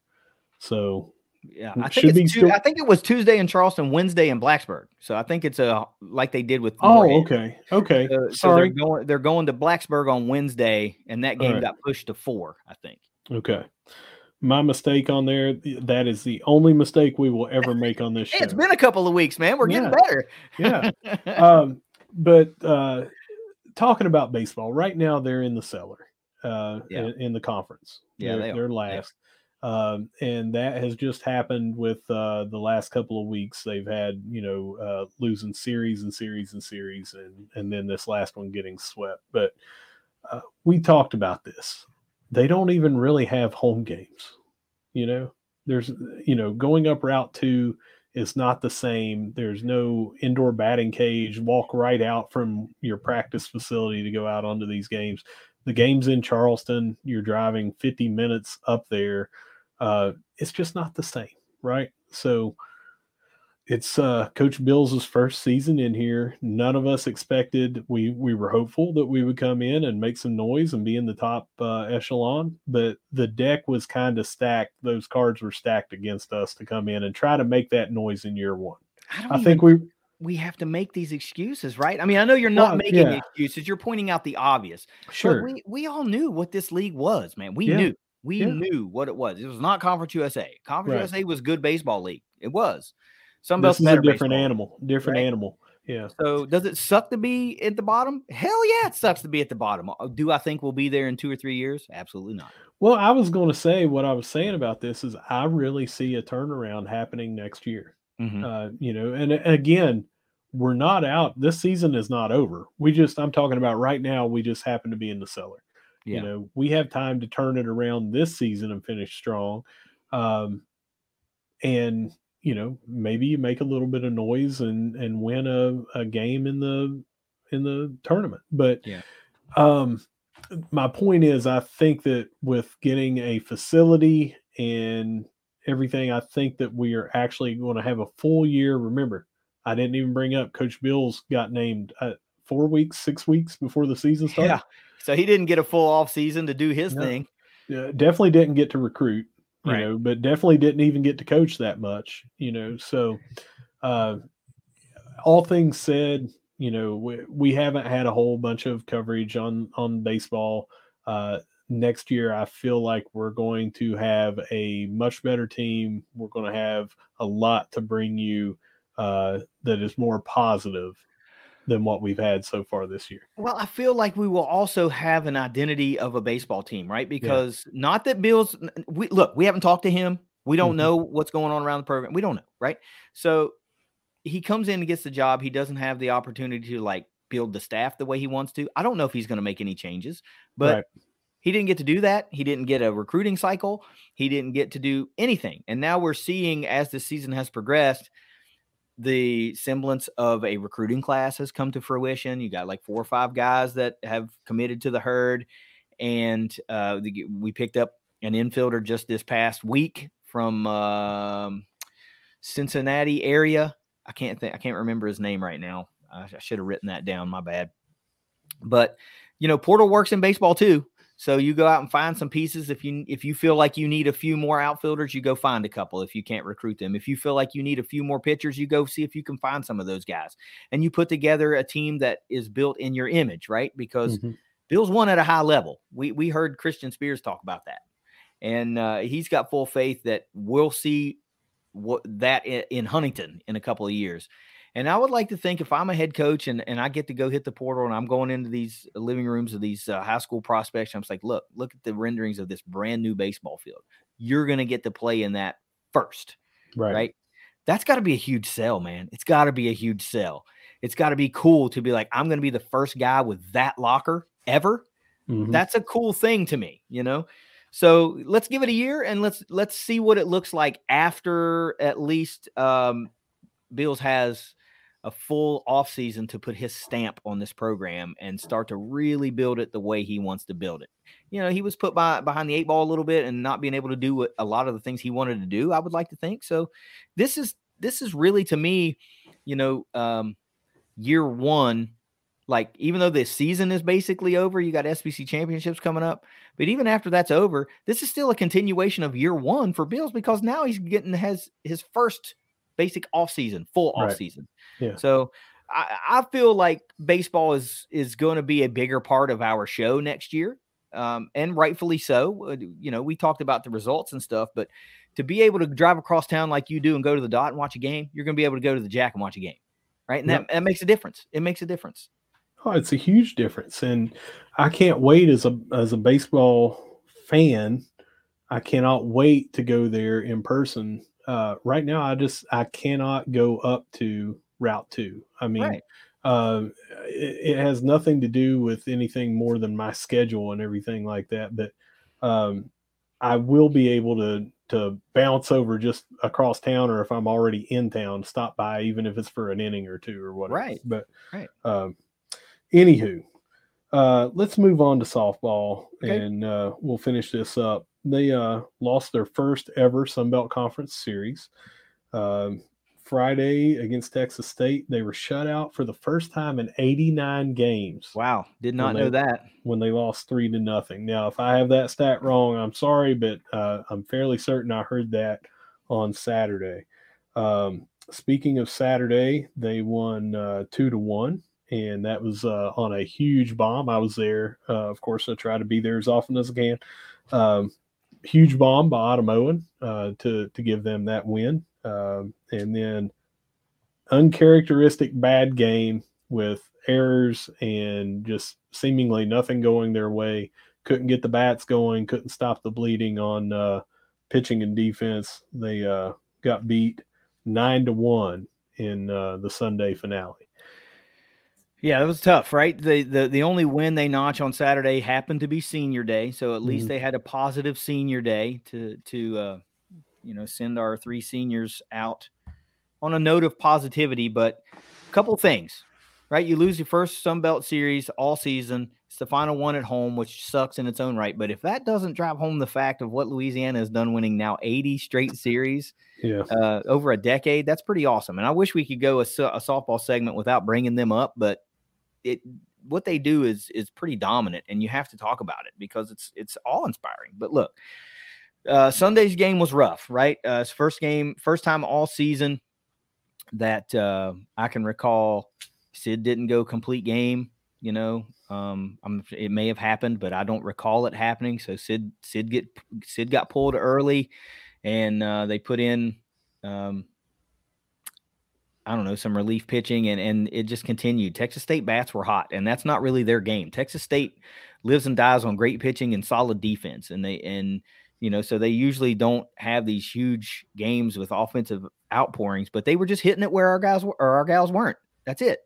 So yeah, I think it's still- I think it was Tuesday in Charleston, Wednesday in Blacksburg. So I think it's a like they did with. Oh, Morehead. okay. Okay. So, so Sorry. they're going they're going to Blacksburg on Wednesday, and that game Alright. got pushed to four, I think. Okay. My mistake on there. That is the only mistake we will ever make on this [LAUGHS] show. it's been a couple of weeks, man. We're getting Yeah. better. yeah. [LAUGHS] Um, but uh, talking about baseball, right now they're in the cellar uh, Yeah. in, in the conference. Yeah, they're, they are. they're They are. last. Um, and that has just happened with uh, the last couple of weeks. They've had, you know, uh, losing series and series and series, and and then this last one getting swept. But uh, we talked about this. They don't even really have home games. You know, there's, you know, going up Route Two is not the same. There's no indoor batting cage. Walk right out from your practice facility to go out onto these games. The game's in Charleston. You're driving 50 minutes up there. Uh, it's just not the same, right? So it's uh, Coach Beals' first season in here. None of us expected. We we were hopeful that we would come in and make some noise and be in the top uh, echelon, but the deck was kind of stacked. Those cards were stacked against us to come in and try to make that noise in year one. I, don't I think we we have to make these excuses, right? I mean, I know you're not well, making yeah. excuses. You're pointing out the obvious. Sure. we we all knew what this league was, man. We yeah. knew. We yeah. knew what it was. It was not Conference USA. Conference right. USA was good baseball league. It was. This is a different baseball, animal. Different right? animal. Yeah. So does it suck to be at the bottom? Hell yeah, it sucks to be at the bottom. Uh, do I think we'll be there in two or three years? Absolutely not. Well, I was going to say what I was saying about this is I really see a turnaround happening next year. Mm-hmm. Uh, you know, and again, we're not out. This season is not over. We just I'm talking about right now. We just happen to be in the cellar. Yeah. You know, we have time to turn it around this season and finish strong. Um, and you know, maybe you make a little bit of noise and and win a, a game in the in the tournament. But yeah. um my point is I think that with getting a facility and everything, I think that we are actually going to have a full year. Remember, I didn't even bring up Coach Beals got named uh, four weeks, six weeks before the season [LAUGHS] started. Yeah. So he didn't get a full off season to do his no. thing. Yeah, definitely didn't get to recruit you right. know, but definitely didn't even get to coach that much, you know. So, uh, all things said, you know, we, we haven't had a whole bunch of coverage on on baseball. Uh, next year, I feel like we're going to have a much better team. We're going to have a lot to bring you uh, that is more positive than what we've had so far this year. Well, I feel like we will also have an identity of a baseball team, right? Because yeah. not that Beals we look, we haven't talked to him. We don't mm-hmm. know what's going on around the program. We don't know, right? So he comes in and gets the job. He doesn't have the opportunity to like build the staff the way he wants to. I don't know if he's going to make any changes, but right. he didn't get to do that. He didn't get a recruiting cycle. He didn't get to do anything. And now we're seeing as the season has progressed, the semblance of a recruiting class has come to fruition. You got like four or five guys that have committed to the herd, and uh, the, we picked up an infielder just this past week from um, Cincinnati area. I can't think. I can't remember his name right now. I, I should have written that down. My bad. But you know, portal works in baseball too. So you go out and find some pieces. If you if you feel like you need a few more outfielders, you go find a couple. If you can't recruit them, if you feel like you need a few more pitchers, you go see if you can find some of those guys. And you put together a team that is built in your image, right? Because mm-hmm. Beals won at a high level. We we heard Christian Spears talk about that, and uh, he's got full faith that we'll see what that in Huntington in a couple of years. And I would like to think if I'm a head coach and, and I get to go hit the portal and I'm going into these living rooms of these uh, high school prospects, I'm like, look, look at the renderings of this brand new baseball field. You're going to get to play in that first. Right. Right. That's got to be a huge sell, man. It's got to be a huge sell. It's got to be cool to be like, I'm going to be the first guy with that locker ever. Mm-hmm. That's a cool thing to me, you know? So let's give it a year and let's let's see what it looks like after at least um, Beals has a full offseason to put his stamp on this program and start to really build it the way he wants to build it. You know, he was put by behind the eight ball a little bit and not being able to do a lot of the things he wanted to do, I would like to think. So this is this is really to me, you know, um year 1 like even though this season is basically over, you got SBC championships coming up, but even after that's over, this is still a continuation of year 1 for Beals because now he's getting has his first basic off season, full off right. season. Yeah. So I, I feel like baseball is is going to be a bigger part of our show next year, um, and rightfully so. Uh, you know, we talked about the results and stuff, but to be able to drive across town like you do and go to the dot and watch a game, you're going to be able to go to the jack and watch a game, right? And yep. that, that makes a difference. It makes a difference. Oh, it's a huge difference, and I can't wait as a as a baseball fan. I cannot wait to go there in person uh, right now I just I cannot go up to Route Two. I mean, right. uh, it, it, has nothing to do with anything more than my schedule and everything like that. But um, I will be able to to bounce over just across town, or if I'm already in town, stop by, even if it's for an inning or two or whatever. Right. But right. Um, anywho, uh, let's move on to softball, okay. and uh, we'll finish this up they uh, lost their first ever Sun Belt Conference series. Um, Friday against Texas State, they were shut out for the first time in 89 games. Wow, did not know that. When they lost three to nothing. Now, if I have that stat wrong, I'm sorry, but uh, I'm fairly certain I heard that on Saturday. Um, speaking of Saturday, they won uh, two to one, and that was uh, on a huge bomb. I was there, uh, of course. I try to be there as often as I can. Um, huge bomb by Ottomoan uh, to to give them that win, um, and then uncharacteristic bad game with errors and just seemingly nothing going their way. Couldn't get the bats going. Couldn't stop the bleeding on uh, pitching and defense. They uh, got beat nine to one in uh, the Sunday finale. Yeah, it was tough, right? The, the the only win they notch on Saturday happened to be senior day, so at least mm-hmm. they had a positive senior day to to uh, you know send our three seniors out on a note of positivity. But a couple things, right? You lose your first Sun Belt series all season. It's the final one at home, which sucks in its own right. But if that doesn't drive home the fact of what Louisiana has done, winning now 80 straight series yeah. uh, over a decade, that's pretty awesome. And I wish we could go a, a softball segment without bringing them up, but it what they do is is pretty dominant, and you have to talk about it because it's it's all inspiring. But look, uh, Sunday's game was rough, right? Uh, it's first game, first time all season that uh, I can recall. Sid didn't go complete game. You know, um, it may have happened, but I don't recall it happening. So Sid Sid get Sid got pulled early, and uh, they put in um, I don't know some relief pitching, and and it just continued. Texas State bats were hot, and that's not really their game. Texas State lives and dies on great pitching and solid defense, and they and you know so they usually don't have these huge games with offensive outpourings, but they were just hitting it where our guys were, or our gals weren't. That's it.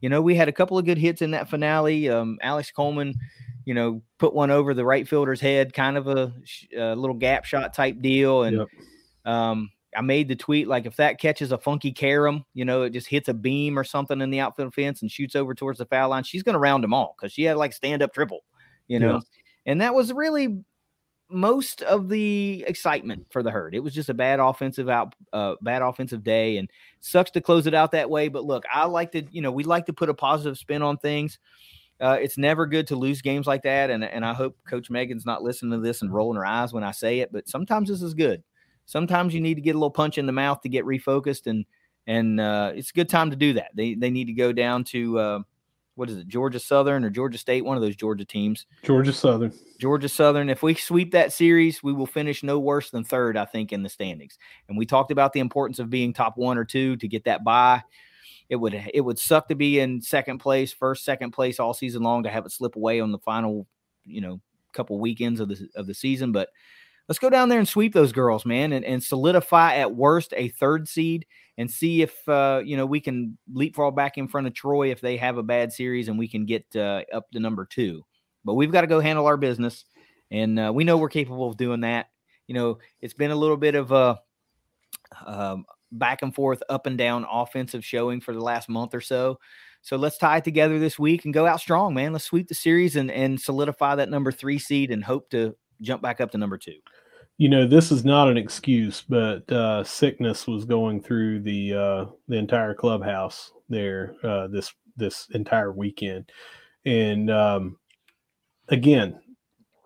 You know, we had a couple of good hits in that finale. Um, Alex Coleman, you know, put one over the right fielder's head, kind of a, a little gap shot type deal. And yep. um, I made the tweet like if that catches a funky carom, you know, it just hits a beam or something in the outfield fence and shoots over towards the foul line, she's going to round them all because she had like stand up triple, you know. Yeah. And that was really most of the excitement for the herd. It was just a bad offensive out, uh, bad offensive day, and sucks to close it out that way. But look, I like to, you know, we like to put a positive spin on things. Uh, it's never good to lose games like that, and and I hope Coach Megan's not listening to this and rolling her eyes when I say it. But sometimes this is good. Sometimes you need to get a little punch in the mouth to get refocused, and and uh, it's a good time to do that. They they need to go down to. Uh, what is it, Georgia Southern or Georgia State, one of those Georgia teams. Georgia Southern. Georgia Southern. If we sweep that series, we will finish no worse than third, I think, in the standings. And we talked about the importance of being top one or two to get that bye. It would it would suck to be in second place, first, second place all season long to have it slip away on the final, you know, couple weekends of the of the season. But let's go down there and sweep those girls, man, and, and solidify at worst a third seed and see if uh, you know we can leapfrog back in front of Troy if they have a bad series and we can get uh, up to number two. But we've got to go handle our business, and uh, we know we're capable of doing that. You know, it's been a little bit of a um, back and forth, up and down offensive showing for the last month or so. So let's tie it together this week and go out strong, man. Let's sweep the series and and solidify that number three seed and hope to jump back up to number two. You know this is not an excuse but uh, sickness was going through the uh, the entire clubhouse there uh, this this entire weekend. And um, again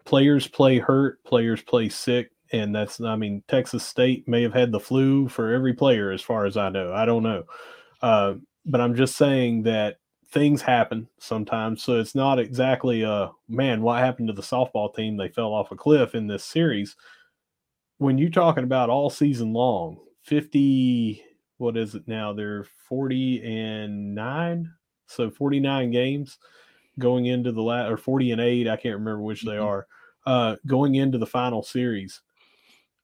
players play hurt players play sick and that's i mean texas state may have had the flu for every player as far as i know. I don't know. Uh, but i'm just saying that things happen sometimes so it's not exactly a man what happened to the softball team they fell off a cliff in this series when you're talking about all season long, 50, what is it now? They're 40 and nine. So 49 games going into the last, or 40 and eight. I can't remember which they mm-hmm. are. Uh, going into the final series.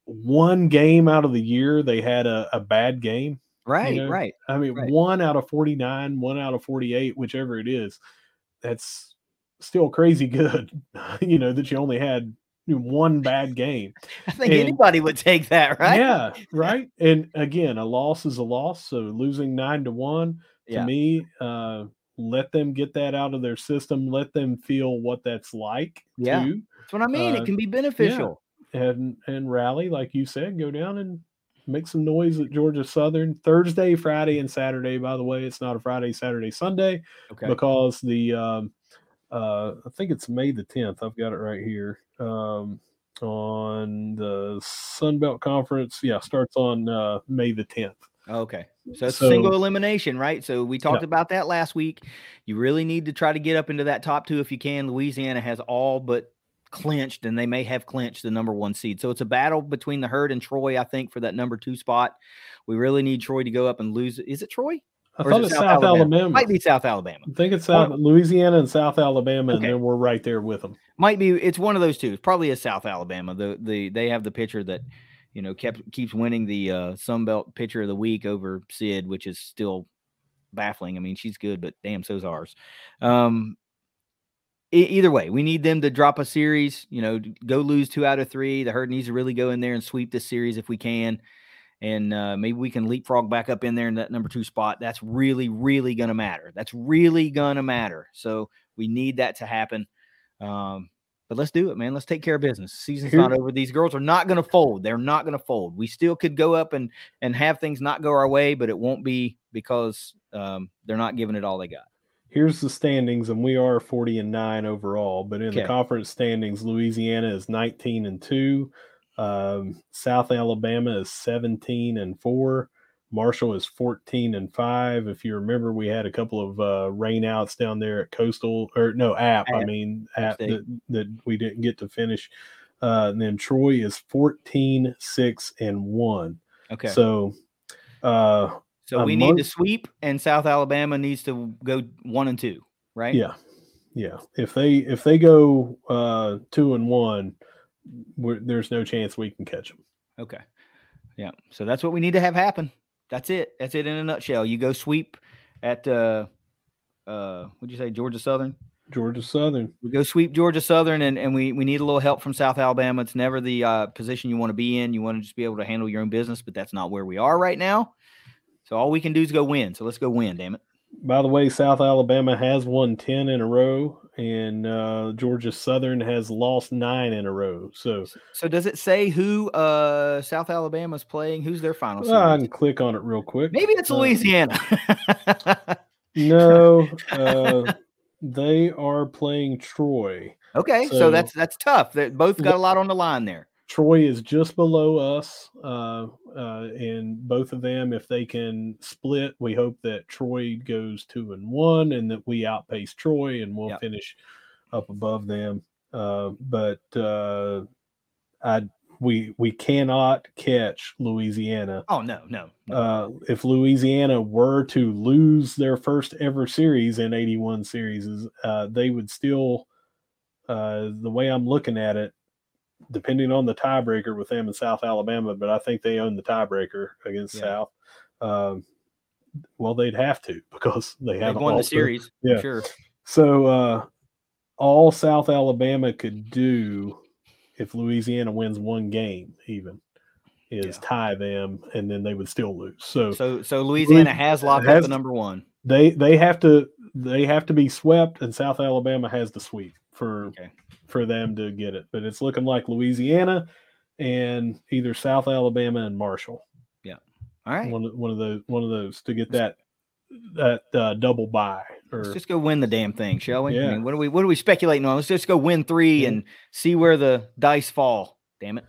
One game out of the year, they had a, a bad game. Right, you know? right. I mean, right. one out of 49, one out of 48, whichever it is. That's still crazy [LAUGHS] good, you know, that you only had one bad game. [LAUGHS] I think and, anybody would take that, right? Yeah, [LAUGHS] right. And again, a loss is a loss. So losing nine to one to yeah. me, uh, let them get that out of their system. Let them feel what that's like. Yeah, too. that's what I mean. Uh, it can be beneficial. Yeah. And and rally, like you said, go down and make some noise at Georgia Southern Thursday, Friday, and Saturday. By the way, it's not a Friday, Saturday, Sunday, okay. because the um, uh, I think it's May the 10th. I've got it right here um, on the Sun Belt Conference. Yeah, starts on uh, May the 10th. Okay. So it's So- single elimination, right? So we talked Yeah. about that last week. You really need to try to get up into that top two if you can. Louisiana has all but clinched, and they may have clinched the number one seed. So it's a battle between the herd and Troy, I think, for that number two spot. We really need Troy to go up and lose. Is it Troy? I Or thought it it's South, Alabama. Might be South Alabama. I think it's South Louisiana and South Alabama, and then we're right there with them. Might be. It's one of those two. It's probably a South Alabama. The the they have the pitcher that you know kept keeps winning the uh, Sun Belt Pitcher of the Week over Sid, which is still baffling. I mean, she's good, but damn, so's ours. Um, either way, we need them to drop a series. You know, go lose two out of three. The herd needs to really go in there and sweep this series if we can. And uh, maybe we can leapfrog back up in there in that number two spot. That's really, really going to matter. That's really going to matter. So we need that to happen. Um, but let's do it, man. Let's take care of business. Season's Here- not over. These girls are not going to fold. They're not going to fold. We still could go up and and have things not go our way, but it won't be because um, they're not giving it all they got. Here's the standings, and we are 40 and 9 overall. But in the conference standings, Louisiana is 19 and 2. Um, South Alabama is 17 and 4. Marshall is 14 and 5. If you remember, we had a couple of uh, rainouts down there at Coastal, or no, App, I App. mean, App that, that we didn't get to finish. Uh, and then Troy is 14, 6, and 1. Okay. So, uh, So a we need to sweep, and South Alabama needs to go one and two, right? Yeah, yeah. If they if they go uh two and one, we're, there's no chance we can catch them. Okay. Yeah. So that's what we need to have happen. That's it. That's it in a nutshell. You go sweep at uh uh what'd you say, Georgia Southern? Georgia Southern. We go sweep Georgia Southern and, and we, we need a little help from South Alabama. It's never the uh, position you want to be in. You want to just be able to handle your own business, but that's not where we are right now. So all we can do is go win. So let's go win, damn it. By the way, South Alabama has won ten in a row, and uh, Georgia Southern has lost nine in a row. So So does it say who uh South Alabama's playing? Who's their final uh, I can click on it real quick. Maybe it's Uh, Louisiana. [LAUGHS] no, [LAUGHS] uh, they are playing Troy. okay, so, So- that's that's tough. They both got a lot on the line there. Troy is just below us, uh, uh, and both of them, if they can split, we hope that Troy goes two and one, and that we outpace Troy, and we'll Yep. finish up above them. Uh, but uh, I we we cannot catch Louisiana. Oh no, no. no. Uh, if Louisiana were to lose their first ever series in 81 series, uh, they would still, uh, the way I'm looking at it, depending on the tiebreaker with them in South Alabama, but I think they own the tiebreaker against Yeah. South. Um, well, they'd have to [LAUGHS] because they have won the series. yeah. Sure. So uh, all South Alabama could do if Louisiana wins one game, even is Yeah. tie them, and then they would still lose. So, So so Louisiana Louis- has locked up the number one. they they have to they have to be swept, and South Alabama has to sweep for Okay. For them to get it. But it's looking like Louisiana and either South Alabama and Marshall. Yeah. All right. One of- one of those one of those to get that that uh, double bye or Let's just go win the damn thing, shall we? I Yeah. mean, what are we what are we speculating on? Let's just go win three Yeah. and see where the dice fall. Damn it.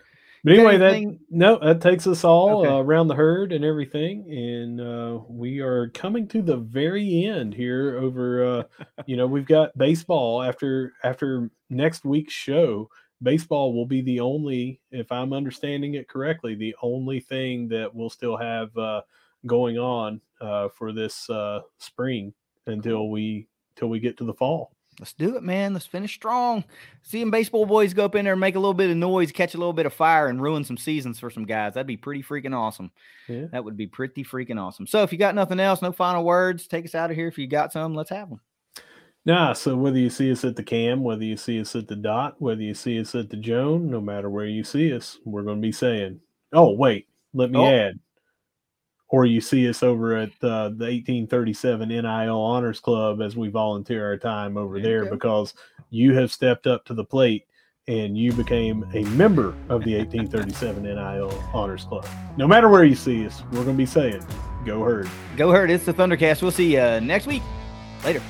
But anyway, that no, that takes us all Okay. uh, around the herd and everything, and uh, we are coming to the very end here. Over, uh, [LAUGHS] you know, we've got baseball after after next week's show. Baseball will be the only, if I'm understanding it correctly, the only thing that we'll still have uh, going on uh, for this uh, spring until we till we get to the fall. Let's do it, man. Let's finish strong. Seeing baseball boys go up in there and make a little bit of noise, catch a little bit of fire, and ruin some seasons for some guys. That'd be pretty freaking awesome. Yeah. That would be pretty freaking awesome. So if you got nothing else, no final words, take us out of here. If you got some, let's have them. Nah, so whether you see us at the cam, whether you see us at the dot, whether you see us at the Joan, no matter where you see us, we're going to be saying, oh, wait, let me Oh. add. Or you see us over at uh, the 1837 NIL Honors Club as we volunteer our time over There there because you have stepped up to the plate and you became a member of the 1837 NIL Honors Club. No matter where you see us, we're going to be saying, go herd. Go herd. It's the Thundercast. We'll see you next week. Later.